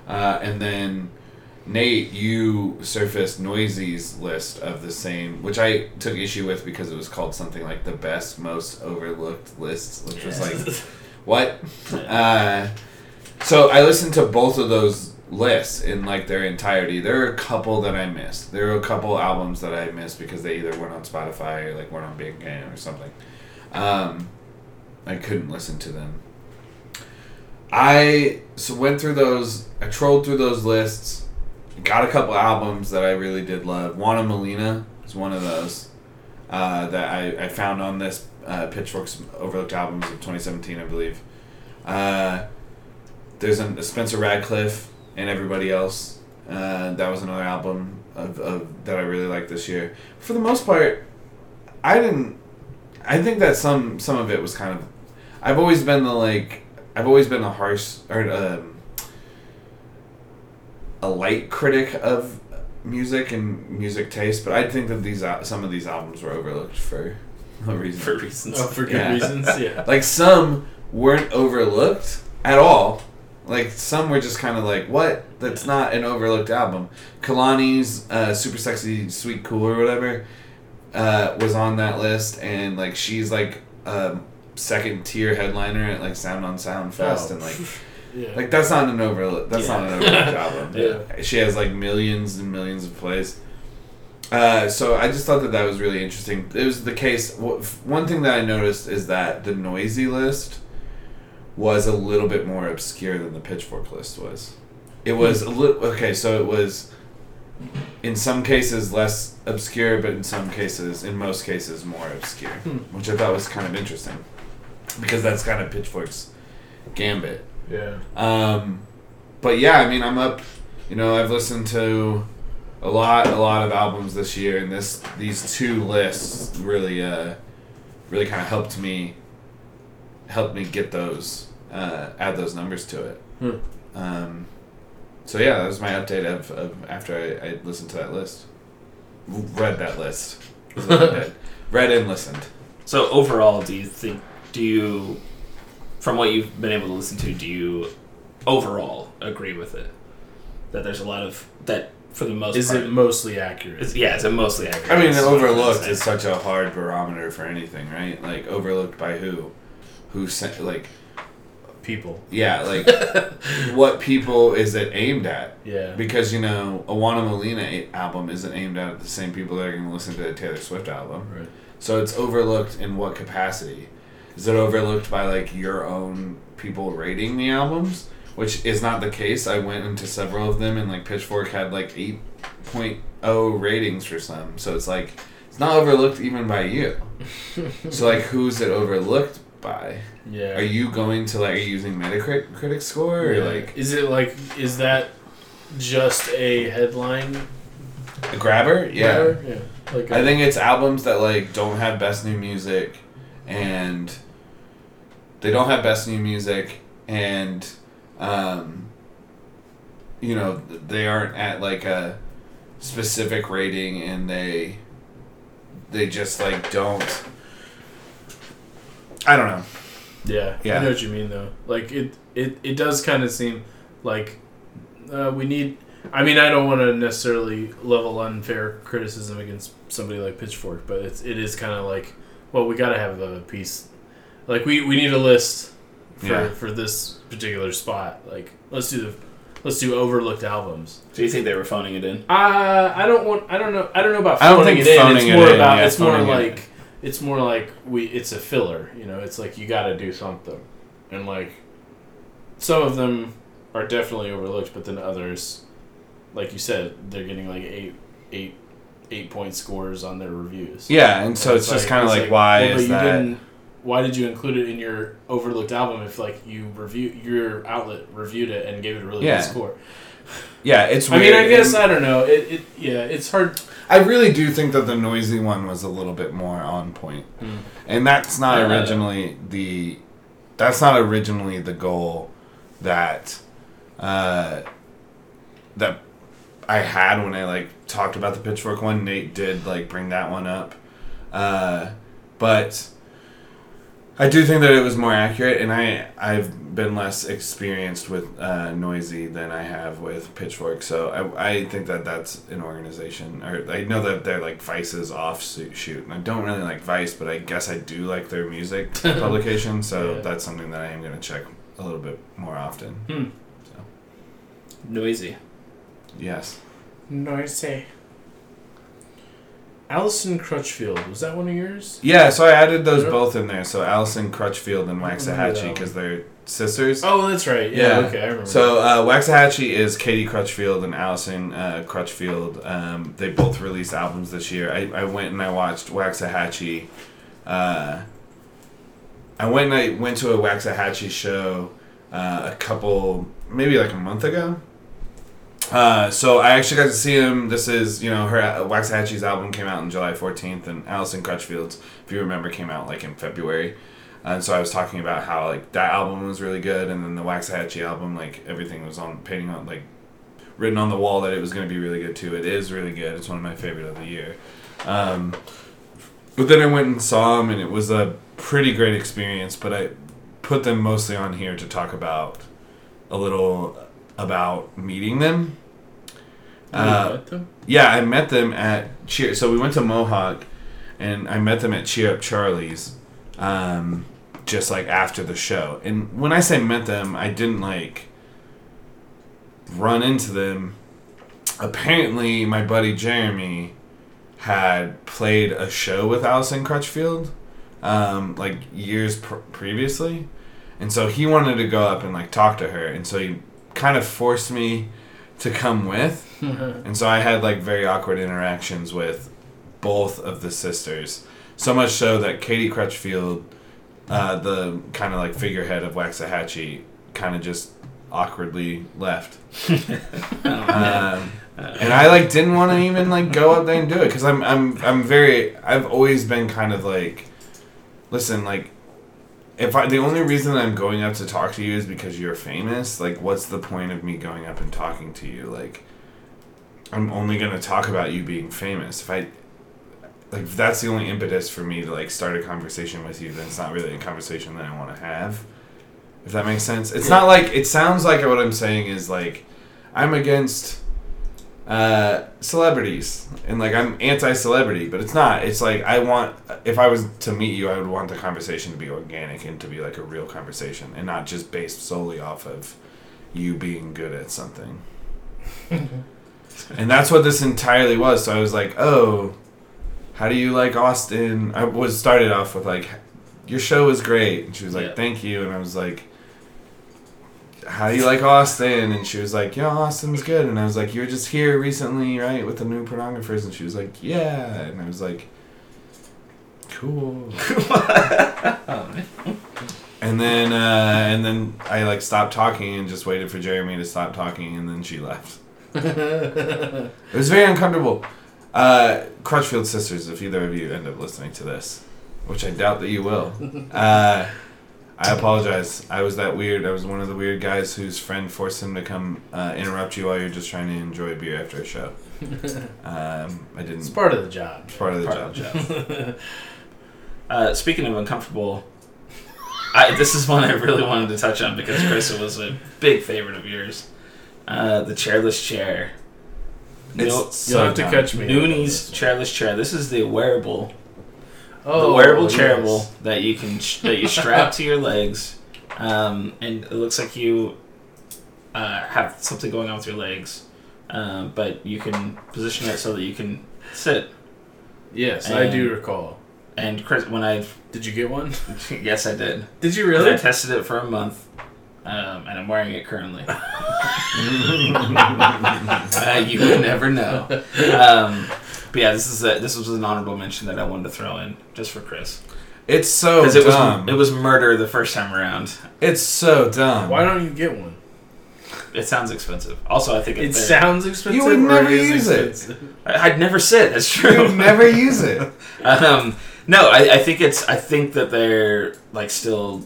uh, and then Nate, you surfaced Noisey's list of the same, which I took issue with because it was called something like the best, most overlooked lists, which was like, what? Uh, so I listened to both of those lists in like their entirety. There are a couple that I missed. There are a couple albums that I missed because they either weren't on Spotify or like weren't on Big Game or something. Um, I couldn't listen to them. I so went through those. I trolled through those lists. Got a couple albums that I really did love. Juana Molina is one of those uh, that I, I found on this uh, Pitchfork's Overlooked albums of 2017, I believe. Uh, there's a Spencer Radcliffe and everybody else. Uh, that was another album of, of that I really liked this year. For the most part, I didn't. I think that some some of it was kind of. I've always been the like. I've always been a harsh or um, a light critic of music and music taste, but I think that these al- some of these albums were overlooked for no reason. For reasons. oh, for good Yeah. reasons. Yeah, like some weren't overlooked at all. Like some were just kind of like, what? That's not an overlooked album. Kehlani's uh, "Super Sexy Sweet Cool" or whatever uh, was on that list, and like she's like a second tier headliner at like Sound on Sound Fest, Oh. and like yeah. like that's not an overlook. That's not an overlooked album. Yeah. She has like millions and millions of plays. Uh, so I just thought that that was really interesting. It was the case. One thing that I noticed is that the Noisey list was a little bit more obscure than the Pitchfork list was. It was a little okay. So it was in some cases less obscure, but in some cases, in most cases, more obscure, Hmm. which I thought was kind of interesting because that's kind of Pitchfork's gambit. Yeah. Um, but yeah, I mean, I'm up. You know, I've listened to a lot, a lot of albums this year, and this these two lists really, uh, really kind of helped me, helped me get those, uh, add those numbers to it. Hmm. Um, so yeah, that was my update of, of after I, I listened to that list, read that list, is what I did. read and listened. So overall, do you think? Do you, from what you've been able to listen to, do you overall agree with it? That there's a lot of that for the most Is part. it mostly accurate? It's, yeah, is it mostly accurate? I mean, That's what I'm gonna overlooked is such a hard barometer for anything, right? Like overlooked by who? Who sent like People. yeah, like what people is it aimed at? Yeah. Because you know, a Juana Molina album isn't aimed at the same people that are going to listen to a Taylor Swift album. Right. So it's overlooked in what capacity? Is it overlooked by like your own people rating the albums? Which is not the case. I went into several of them and like Pitchfork had like 8.0 ratings for some. So it's like it's not overlooked even by you. so like who's it overlooked by? Yeah. Are you going to like are you using Metacritic score or Yeah. like Is it like? Is that just a headline? a grabber? Yeah. grabber? Yeah. Like. I a- think it's albums that like don't have best new music, and they don't have best new music, and um, you know they aren't at like a specific rating and they they just like don't I don't know. Yeah, Yeah. I know what you mean though. Like it, it, it does kind of seem like uh, we need. I mean, I don't want to necessarily level unfair criticism against somebody like Pitchfork, but it's it is kind of like, well, we got to have a piece. Like we, we need a list for Yeah. for this particular spot. Like let's do the let's do overlooked albums. Do you think they were phoning it in? Uh, I don't want. I don't know. I don't know about I don't think it in. phoning It's it more in, about. yeah, it's more phoning it like. It's more like we. It's a filler. You know. It's like you got to do something, and like some of them are definitely overlooked, but then others, like you said, they're getting like eight, eight, eight point scores on their reviews. Yeah, and so it's, just kind of it's like, why well, is you that? didn't- Why did you include it in your overlooked album if like you review your outlet reviewed it and gave it a really Yeah. good score? Yeah, it's I mean, I guess I don't know. It, it yeah, it's hard. I really do think that the Noisey one was a little bit more on point. Hmm. and that's not Uh, originally the that's not originally the goal that uh, that I had when I like talked about the pitchfork one. Nate did like bring that one up, uh, but I do think that it was more accurate, and I I've been less experienced with uh, Noisey than I have with pitchfork, so I, I think that that's an organization, or I know that they're like Vice's offshoot, and I don't really like Vice, but I guess I do like their music publication, so Yeah. that's something that I am going to check a little bit more often. Hmm. So Noisey. Yes, Noisey. Allison Crutchfield was that one of yours? yeah, so I added those both in there. So Allison Crutchfield and I Waxahatchee because they're sisters. Oh, that's right. Yeah. Yeah. Okay, I remember. So uh, Waxahatchee is Katie Crutchfield and Allison uh, Crutchfield. Um, they both released albums this year. I, I went and I watched Waxahatchee. Uh, I went and I went to a Waxahatchee show uh, a couple, maybe like a month ago. Uh, so I actually got to see him. This is, you know, her Waxahatchee's album came out on July 14th, and Allison Crutchfield's, if you remember, came out like in February. And so I was talking about how like that album was really good, and then the Waxahachie album, like everything was on painting on like written on the wall that it was going to be really good too. It is really good. It's one of my favorite of the year. Um, but then I went and saw them, and it was a pretty great experience. But I put them mostly on here to talk about a little about meeting them. Uh, them? yeah, I met them at Cheer. So we went to Mohawk, and I met them at Cheer Up Charlie's, um, just like after the show. And when I say met them, I didn't like run into them. Apparently, my buddy Jeremy had played a show with Allison Crutchfield, um, like years pr- previously, and so he wanted to go up and like talk to her, and so he kind of forced me to come with. And so I had like very awkward interactions with both of the sisters. So much so that Katie Crutchfield, uh, the kind of like figurehead of Waxahatchee, kind of just awkwardly left. um, and I like didn't want to even like go up there and do it because I'm I'm I'm very I've always been kind of like, listen like. If I, the only reason I'm going up to talk to you is because you're famous, like, what's the point of me going up and talking to you? Like, I'm only gonna talk about you being famous. If I like if that's the only impetus for me to like start a conversation with you, then it's not really a conversation that I want to have. If that makes sense. It's not like it sounds like what I'm saying is like I'm against uh celebrities and like I'm anti-celebrity, but it's not. It's like I want if I was to meet you, I would want the conversation to be organic and to be like a real conversation and not just based solely off of you being good at something. And that's what this entirely was. So I was like, "Oh, how do you like Austin?" I was started off with like, "Your show is great." And she was like, Yeah. "Thank you." And I was like, "How do you like Austin?" And she was like, "Yeah, Austin's good." And I was like, "You were just here recently, right, with the new pornographers?" And she was like, "Yeah." And I was like, "Cool." And then, uh, and then I like stopped talking and just waited for Jeremy to stop talking, and then she left. It was very uncomfortable. Uh, Crutchfield Sisters, if either of you end up listening to this, which I doubt that you will, uh, I apologize. I was that weird. I was one of the weird guys whose friend forced him to come uh, interrupt you while you're just trying to enjoy a beer after a show. Um, I didn't. It's part of the job. it's part of the Part job. of the job. uh, speaking of uncomfortable, I, this is one I really wanted to touch on because Chris was a big favorite of yours. Uh, the chairless chair. It's No- You'll so have to catch me. Noonee's chairless chair. This is the wearable, Oh, the wearable yes. chairable that you can sh- that you strap to your legs, um, and it looks like you uh, have something going on with your legs, um, but you can position it so that you can sit. Yes, I do recall. And Chris, when I Did you get one? yes, I did. Did you really? I tested it for a month, um, and I'm wearing it currently. uh, you would never know. Um, but yeah, this is a, this was an honorable mention that I wanted to throw in just for Chris It's so because it was dumb. it was murder the first time around. it's so dumb. Why don't you get one? It sounds expensive. Also, I think It it's sounds expensive. You would never it is use it. expensive? I- I'd never sit. That's true. You'd never use it. um, no, I, I think it's I think that they're like still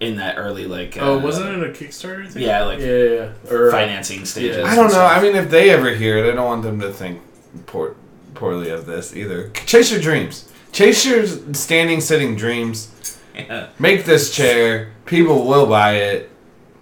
in that early like uh, Oh, wasn't it a Kickstarter thing? Yeah, like yeah, yeah, yeah. Or uh, financing stages. yeah. I don't know. I mean, if they ever hear it, I don't want them to think poor, poorly of this either. Chase your dreams. Chase your standing, sitting dreams. Yeah. Make this chair. People will buy it.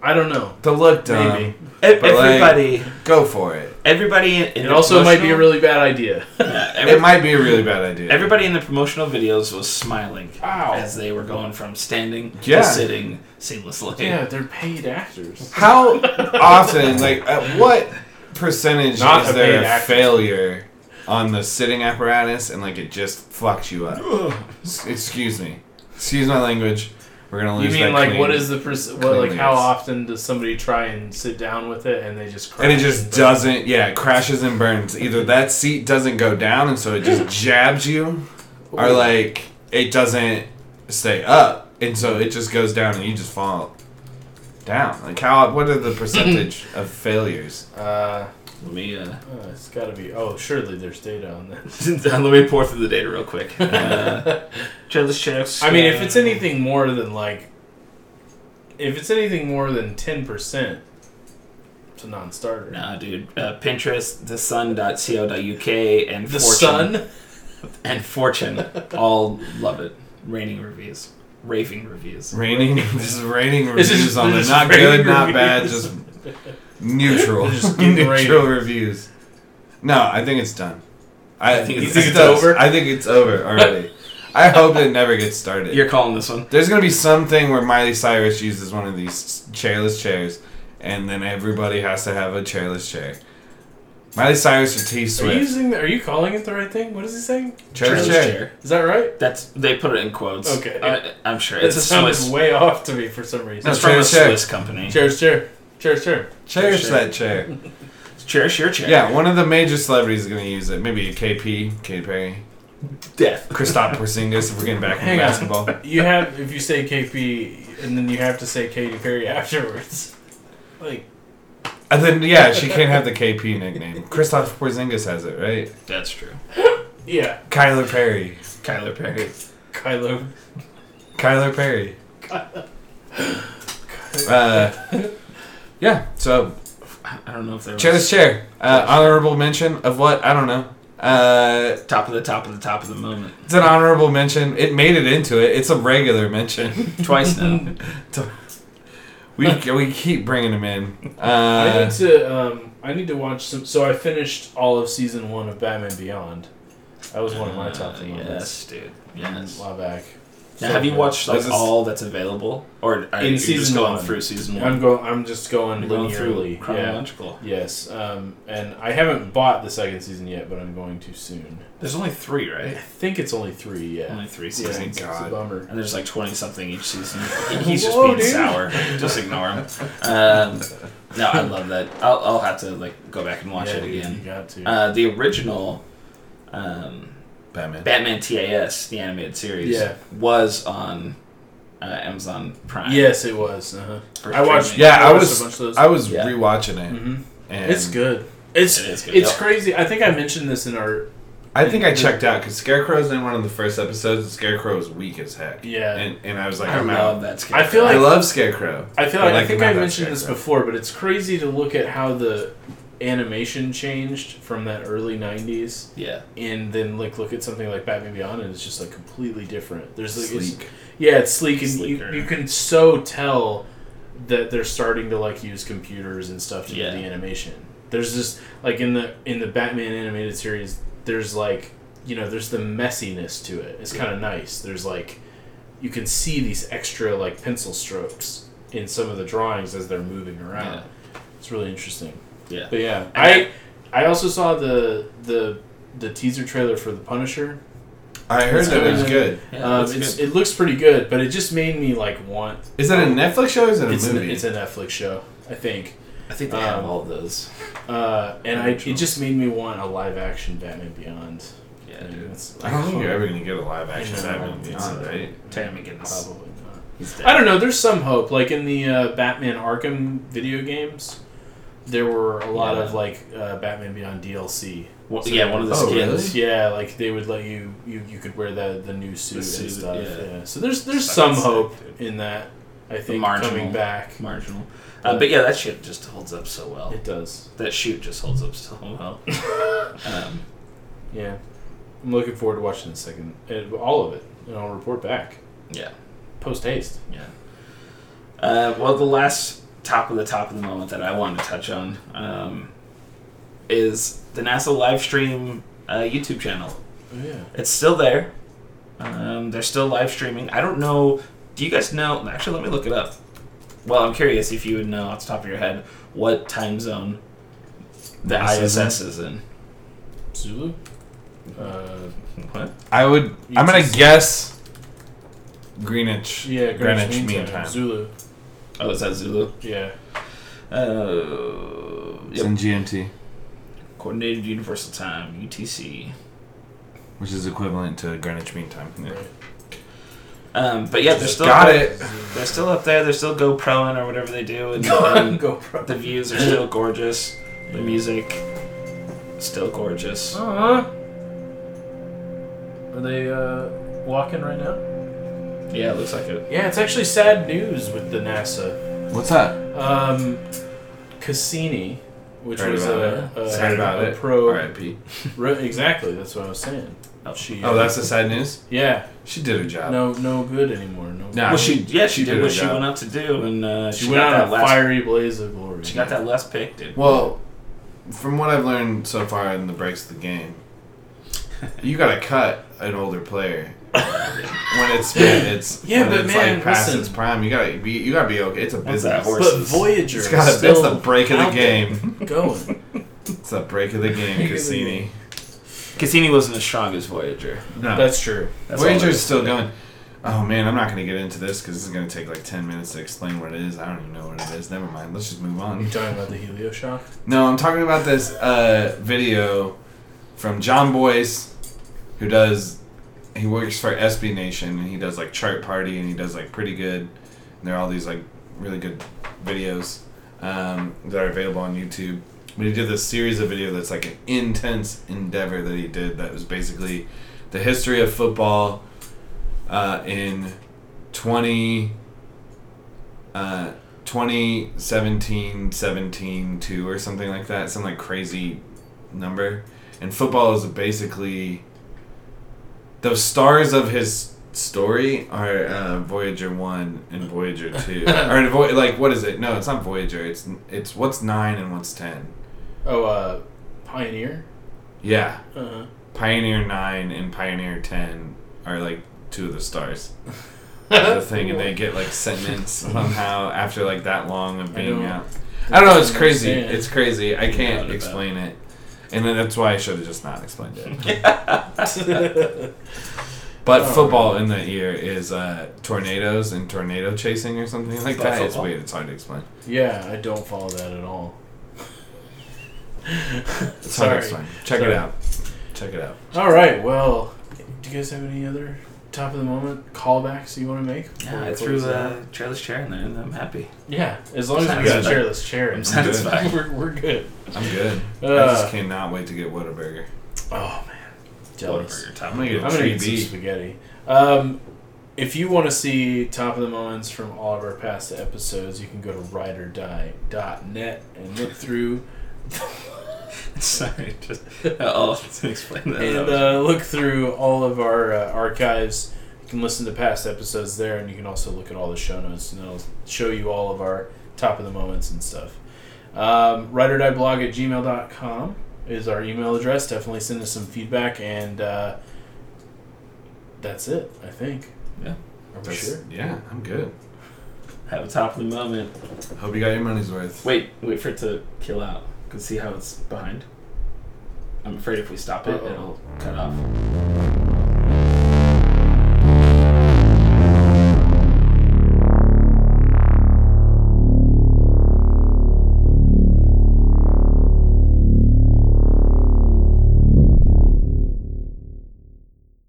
I don't know. The look dumb. Maybe. But, like, Everybody, Go for it. everybody in, in It the also might be a really bad idea. Yeah, every- It might be a really bad idea. everybody in the promotional videos was smiling Ow. as they were going from standing Yeah. to sitting seamlessly. yeah, they're paid actors. How often, like, at what percentage Not is a there paid a actor. failure on the sitting apparatus and, like, it just fucks you up? S- Excuse me. Excuse my language. We're gonna lose. You lose mean that like clean. what is the pers- what, like how cleanliness. often does somebody try and sit down with it and they just crash and it just burn? doesn't yeah it crashes and burns either that seat doesn't go down and so it just jabs you or like it doesn't stay up and so it just goes down and you just fall down like how what are the percentage of failures Uh, Let me uh, oh, it's got to be. Oh, surely there's data on that. let me pour through the data real quick. Uh, chairless chairs. I mean, if it's anything more than like, if it's anything more than ten percent, it's a non-starter. Nah, dude. Uh, Pinterest, thesun.co.uk, and The Fortune, sun. and Fortune all love it. Raining reviews, raving reviews. raining this is raining reviews just- on it not good raining not bad just neutral Just neutral reviews no i think it's done i think it's- think it's does. over? i think it's over already i hope it never gets started You're calling this one? There's gonna be something where Miley Cyrus uses one of these chairless chairs, and then everybody has to have a chairless chair. Miley Cyrus or T Are you Swift. using? The, are you calling it the right thing? What is he saying? Chairless chair. Is that right? That's they put it in quotes. Okay. I, I'm sure It it's a sounded Swiss. way off to me for some reason. It's No, from a chair, chair. Swiss company. Chairs, chair, chairs, chair. Cherish Chair. that chair. Cherish your chair. Yeah, one of the major celebrities is gonna use it. Maybe a KP, Katy Perry, Death. Kristaps Porzingis. If we're getting back into Hang on. basketball. You have if you say KP and then you have to say Katy Perry afterwards. Like And then yeah, she can't have the KP nickname. Kristaps Porzingis has it, right? That's true. yeah, Kyler Perry. Kyler Perry. Kylo. Kyler Perry. Uh, yeah. So I don't know if there was chairless chair. Uh, honorable mention of what? I don't know. Uh, top of the top of the top of the moment. it's an honorable mention. It made it into it. It's a regular mention. Twice now. We we keep bringing them in. I Uh, need to um I need to watch some. So I finished all of season one of Batman Beyond. That was one of my top Uh, three Yes, dude. Yes. A while back. Now, So have you good. watched like this- all that's available, or are In you just going one. through season one? I'm going. I'm just going You're going through linearly. Yeah. chronological. Yes. Um, and I haven't bought the second season yet, but I'm going to soon. There's only three, right? I think it's only three. Yeah. Only three Yeah, seasons. it's, it's a bummer. And there's like 20 something each season. He's just Whoa, being dude. sour. Just ignore him. Um, no, I love that. I'll, I'll have to like go back and watch Yeah, it dude, You again. got to. Uh, the original um, Batman. Batman TAS, the animated series, Yeah. was on uh, Amazon Prime. yes, it was. Uh-huh. I watched. streaming. Yeah, I watched was- A bunch of those. I was Yeah. rewatching it, Mhm. and It's good. It's It is good. it's Yep. crazy. I think I mentioned this in our I think I checked out because Scarecrow's in one of the first episodes. and Scarecrow is weak as heck. Yeah. and, and I was like, I I'm love out. that. Scarecrow. I feel like I love Scarecrow. I feel I like I, think I out that mentioned this before, but it's crazy to look at how the animation changed from that early '90s, Yeah. and then like look at something like Batman Beyond, and it's just like completely different. There's like it's- yeah, it's sleek, and Sleeker. you, you can so tell that they're starting to like use computers and stuff to Yeah. do the animation. There's just like in the in the Batman animated series, there's like you know there's the messiness to it. It's kind of nice. There's like you can see these extra like pencil strokes in some of the drawings as they're moving around. Yeah. It's really interesting. Yeah. But yeah, And I I also saw the the the teaser trailer for the Punisher. I heard It's that it was good. good. Yeah, um, it's, good. it looks pretty good, but it just made me like want. Is that a Netflix show or is it a It's, movie? a, it's a Netflix show, I think, I think they have um, all of those. uh, and I, it just made me want a live action Batman Beyond. Yeah, And dude. it's I don't think you're ever gonna get a live action Batman Beyond, right? Tam McGinnis. Probably not. I don't know. There's some hope. Like in the uh, Batman Arkham video games, there were a lot Yeah. of like uh, Batman Beyond DLC. One- So yeah, one of the Oh, skins. Yeah, like they would let you you, you could wear the the new suit, suit, and stuff. yeah. Yeah. So there's there's some hope dude. in that. I think marginal. coming back, Marginal. Uh, but yeah, that shit just holds up so well. it does. That shoot just holds up so well. um, Yeah, I'm looking forward to watching the second, uh, all of it, and I'll report back yeah, post haste. yeah. Uh, well, the last top of the top of the moment that I wanted to touch on um, is the NASA live stream uh, YouTube channel. Oh yeah. It's still there. Um, they're still live streaming. I don't know. Do you guys know? Actually, let me look it up. Well, I'm curious if you would know off the top of your head what time zone the NASA's ISS is in. Zulu. Uh, What? I would. I'm gonna guess Greenwich. yeah, Greenwich Greenwich Mean Mean Time. Time. Zulu. Oh, is that Zulu? Yeah. Uh, It's yep. in GMT, Coordinated Universal Time (UTC). which is equivalent to Greenwich Mean Time. Yeah. Right. Um, but yeah, they're still Got it. They're still up there. They're still GoProing or whatever they do, and, and GoPro. the views are still gorgeous. The music still gorgeous. Uh-huh. Are they uh, walking right now? Yeah, it looks like it. Yeah, it's actually sad news with the NASA. What's that? Um, Cassini, which Heard was about a, a, Sad about a it. pro. R.I.P. Ro- exactly, that's what I was saying. She, Oh, uh, that's the sad news. yeah. She did her job. No, no good anymore. No. Nah, Well, she yeah she, she did, did what her she job. went out to do, and uh, She, she, went got on that a last. fiery blaze of glory. She got that last pick, dude. Well, from what I've learned so far in the breaks of the game, you gotta cut an older player when it's it's Yeah, when but it's man, like past listen. its prime. You gotta be you gotta be okay. It's a What's business. horse? But Voyager It's is got still that's the break of the game. going. It's the break of the game, Break of the Cassini. Cassini wasn't as strong as Voyager. No, That's true. That's all I Voyager's still going. Oh man, I'm not gonna get into this because this is gonna take like ten minutes to explain what it is. I don't even know what it is. Never mind. Let's just move on. you talking about the Helio shock? No, I'm talking about this uh, video from Jon Bois, who does. He works for SB Nation, and he does like Chart Party, and he does like pretty good. And there are all these like really good videos um, that are available on YouTube. But he did this series of video that's like an intense endeavor that he did. That was basically the history of football uh, in twenty. Uh, 2017 17 2 or something like that some like crazy number and football is basically the stars of his story are uh, voyager 1 and voyager 2 or Vo- like what is it no it's not voyager it's it's what's 9 and what's 10 Oh, uh, Pioneer. yeah Uh-huh. pioneer 9 and pioneer 10 are like two of the stars of the thing and they get like sentenced somehow after like that long of being out I don't know. It's crazy. It's crazy. I can't explain it, and then that's why I should have just not explained it. But Oh, football in the ear is uh, tornadoes and tornado chasing or something like About that. It's football? weird. It's hard to explain. yeah, I don't follow that at all. It's Sorry. hard to explain. Check Sorry. it out. Check it out. All right. Well, do you guys have any other top of the moment callbacks you want to make? Yeah, we I threw it out? a chairless chair in there, and I'm happy. Yeah, as long as we got a chairless chair, I'm satisfied. we're, we're good. I'm good. I Uh, just cannot wait to get Whataburger. oh man, jealous. Whataburger, top I'm gonna of get I'm gonna get some spaghetti. Um, if you want to see top of the moments from all of our past episodes, you can go to writeordie.net and look through Sorry, just I'll explain that. and uh, look through all of our uh, archives. You can listen to past episodes there, and you can also look at all the show notes, and it'll show you all of our top of the moments and stuff. Um, WriteOrDieBlog at gmail.com is our email address. Definitely send us some feedback, and uh, that's it, I think. Yeah. Are we sure? Yeah, I'm good. have a top of the moment. Hope you got your money's worth. Wait, wait for it to kill out. Cause see how it's behind. I'm afraid if we stop it, it'll cut off.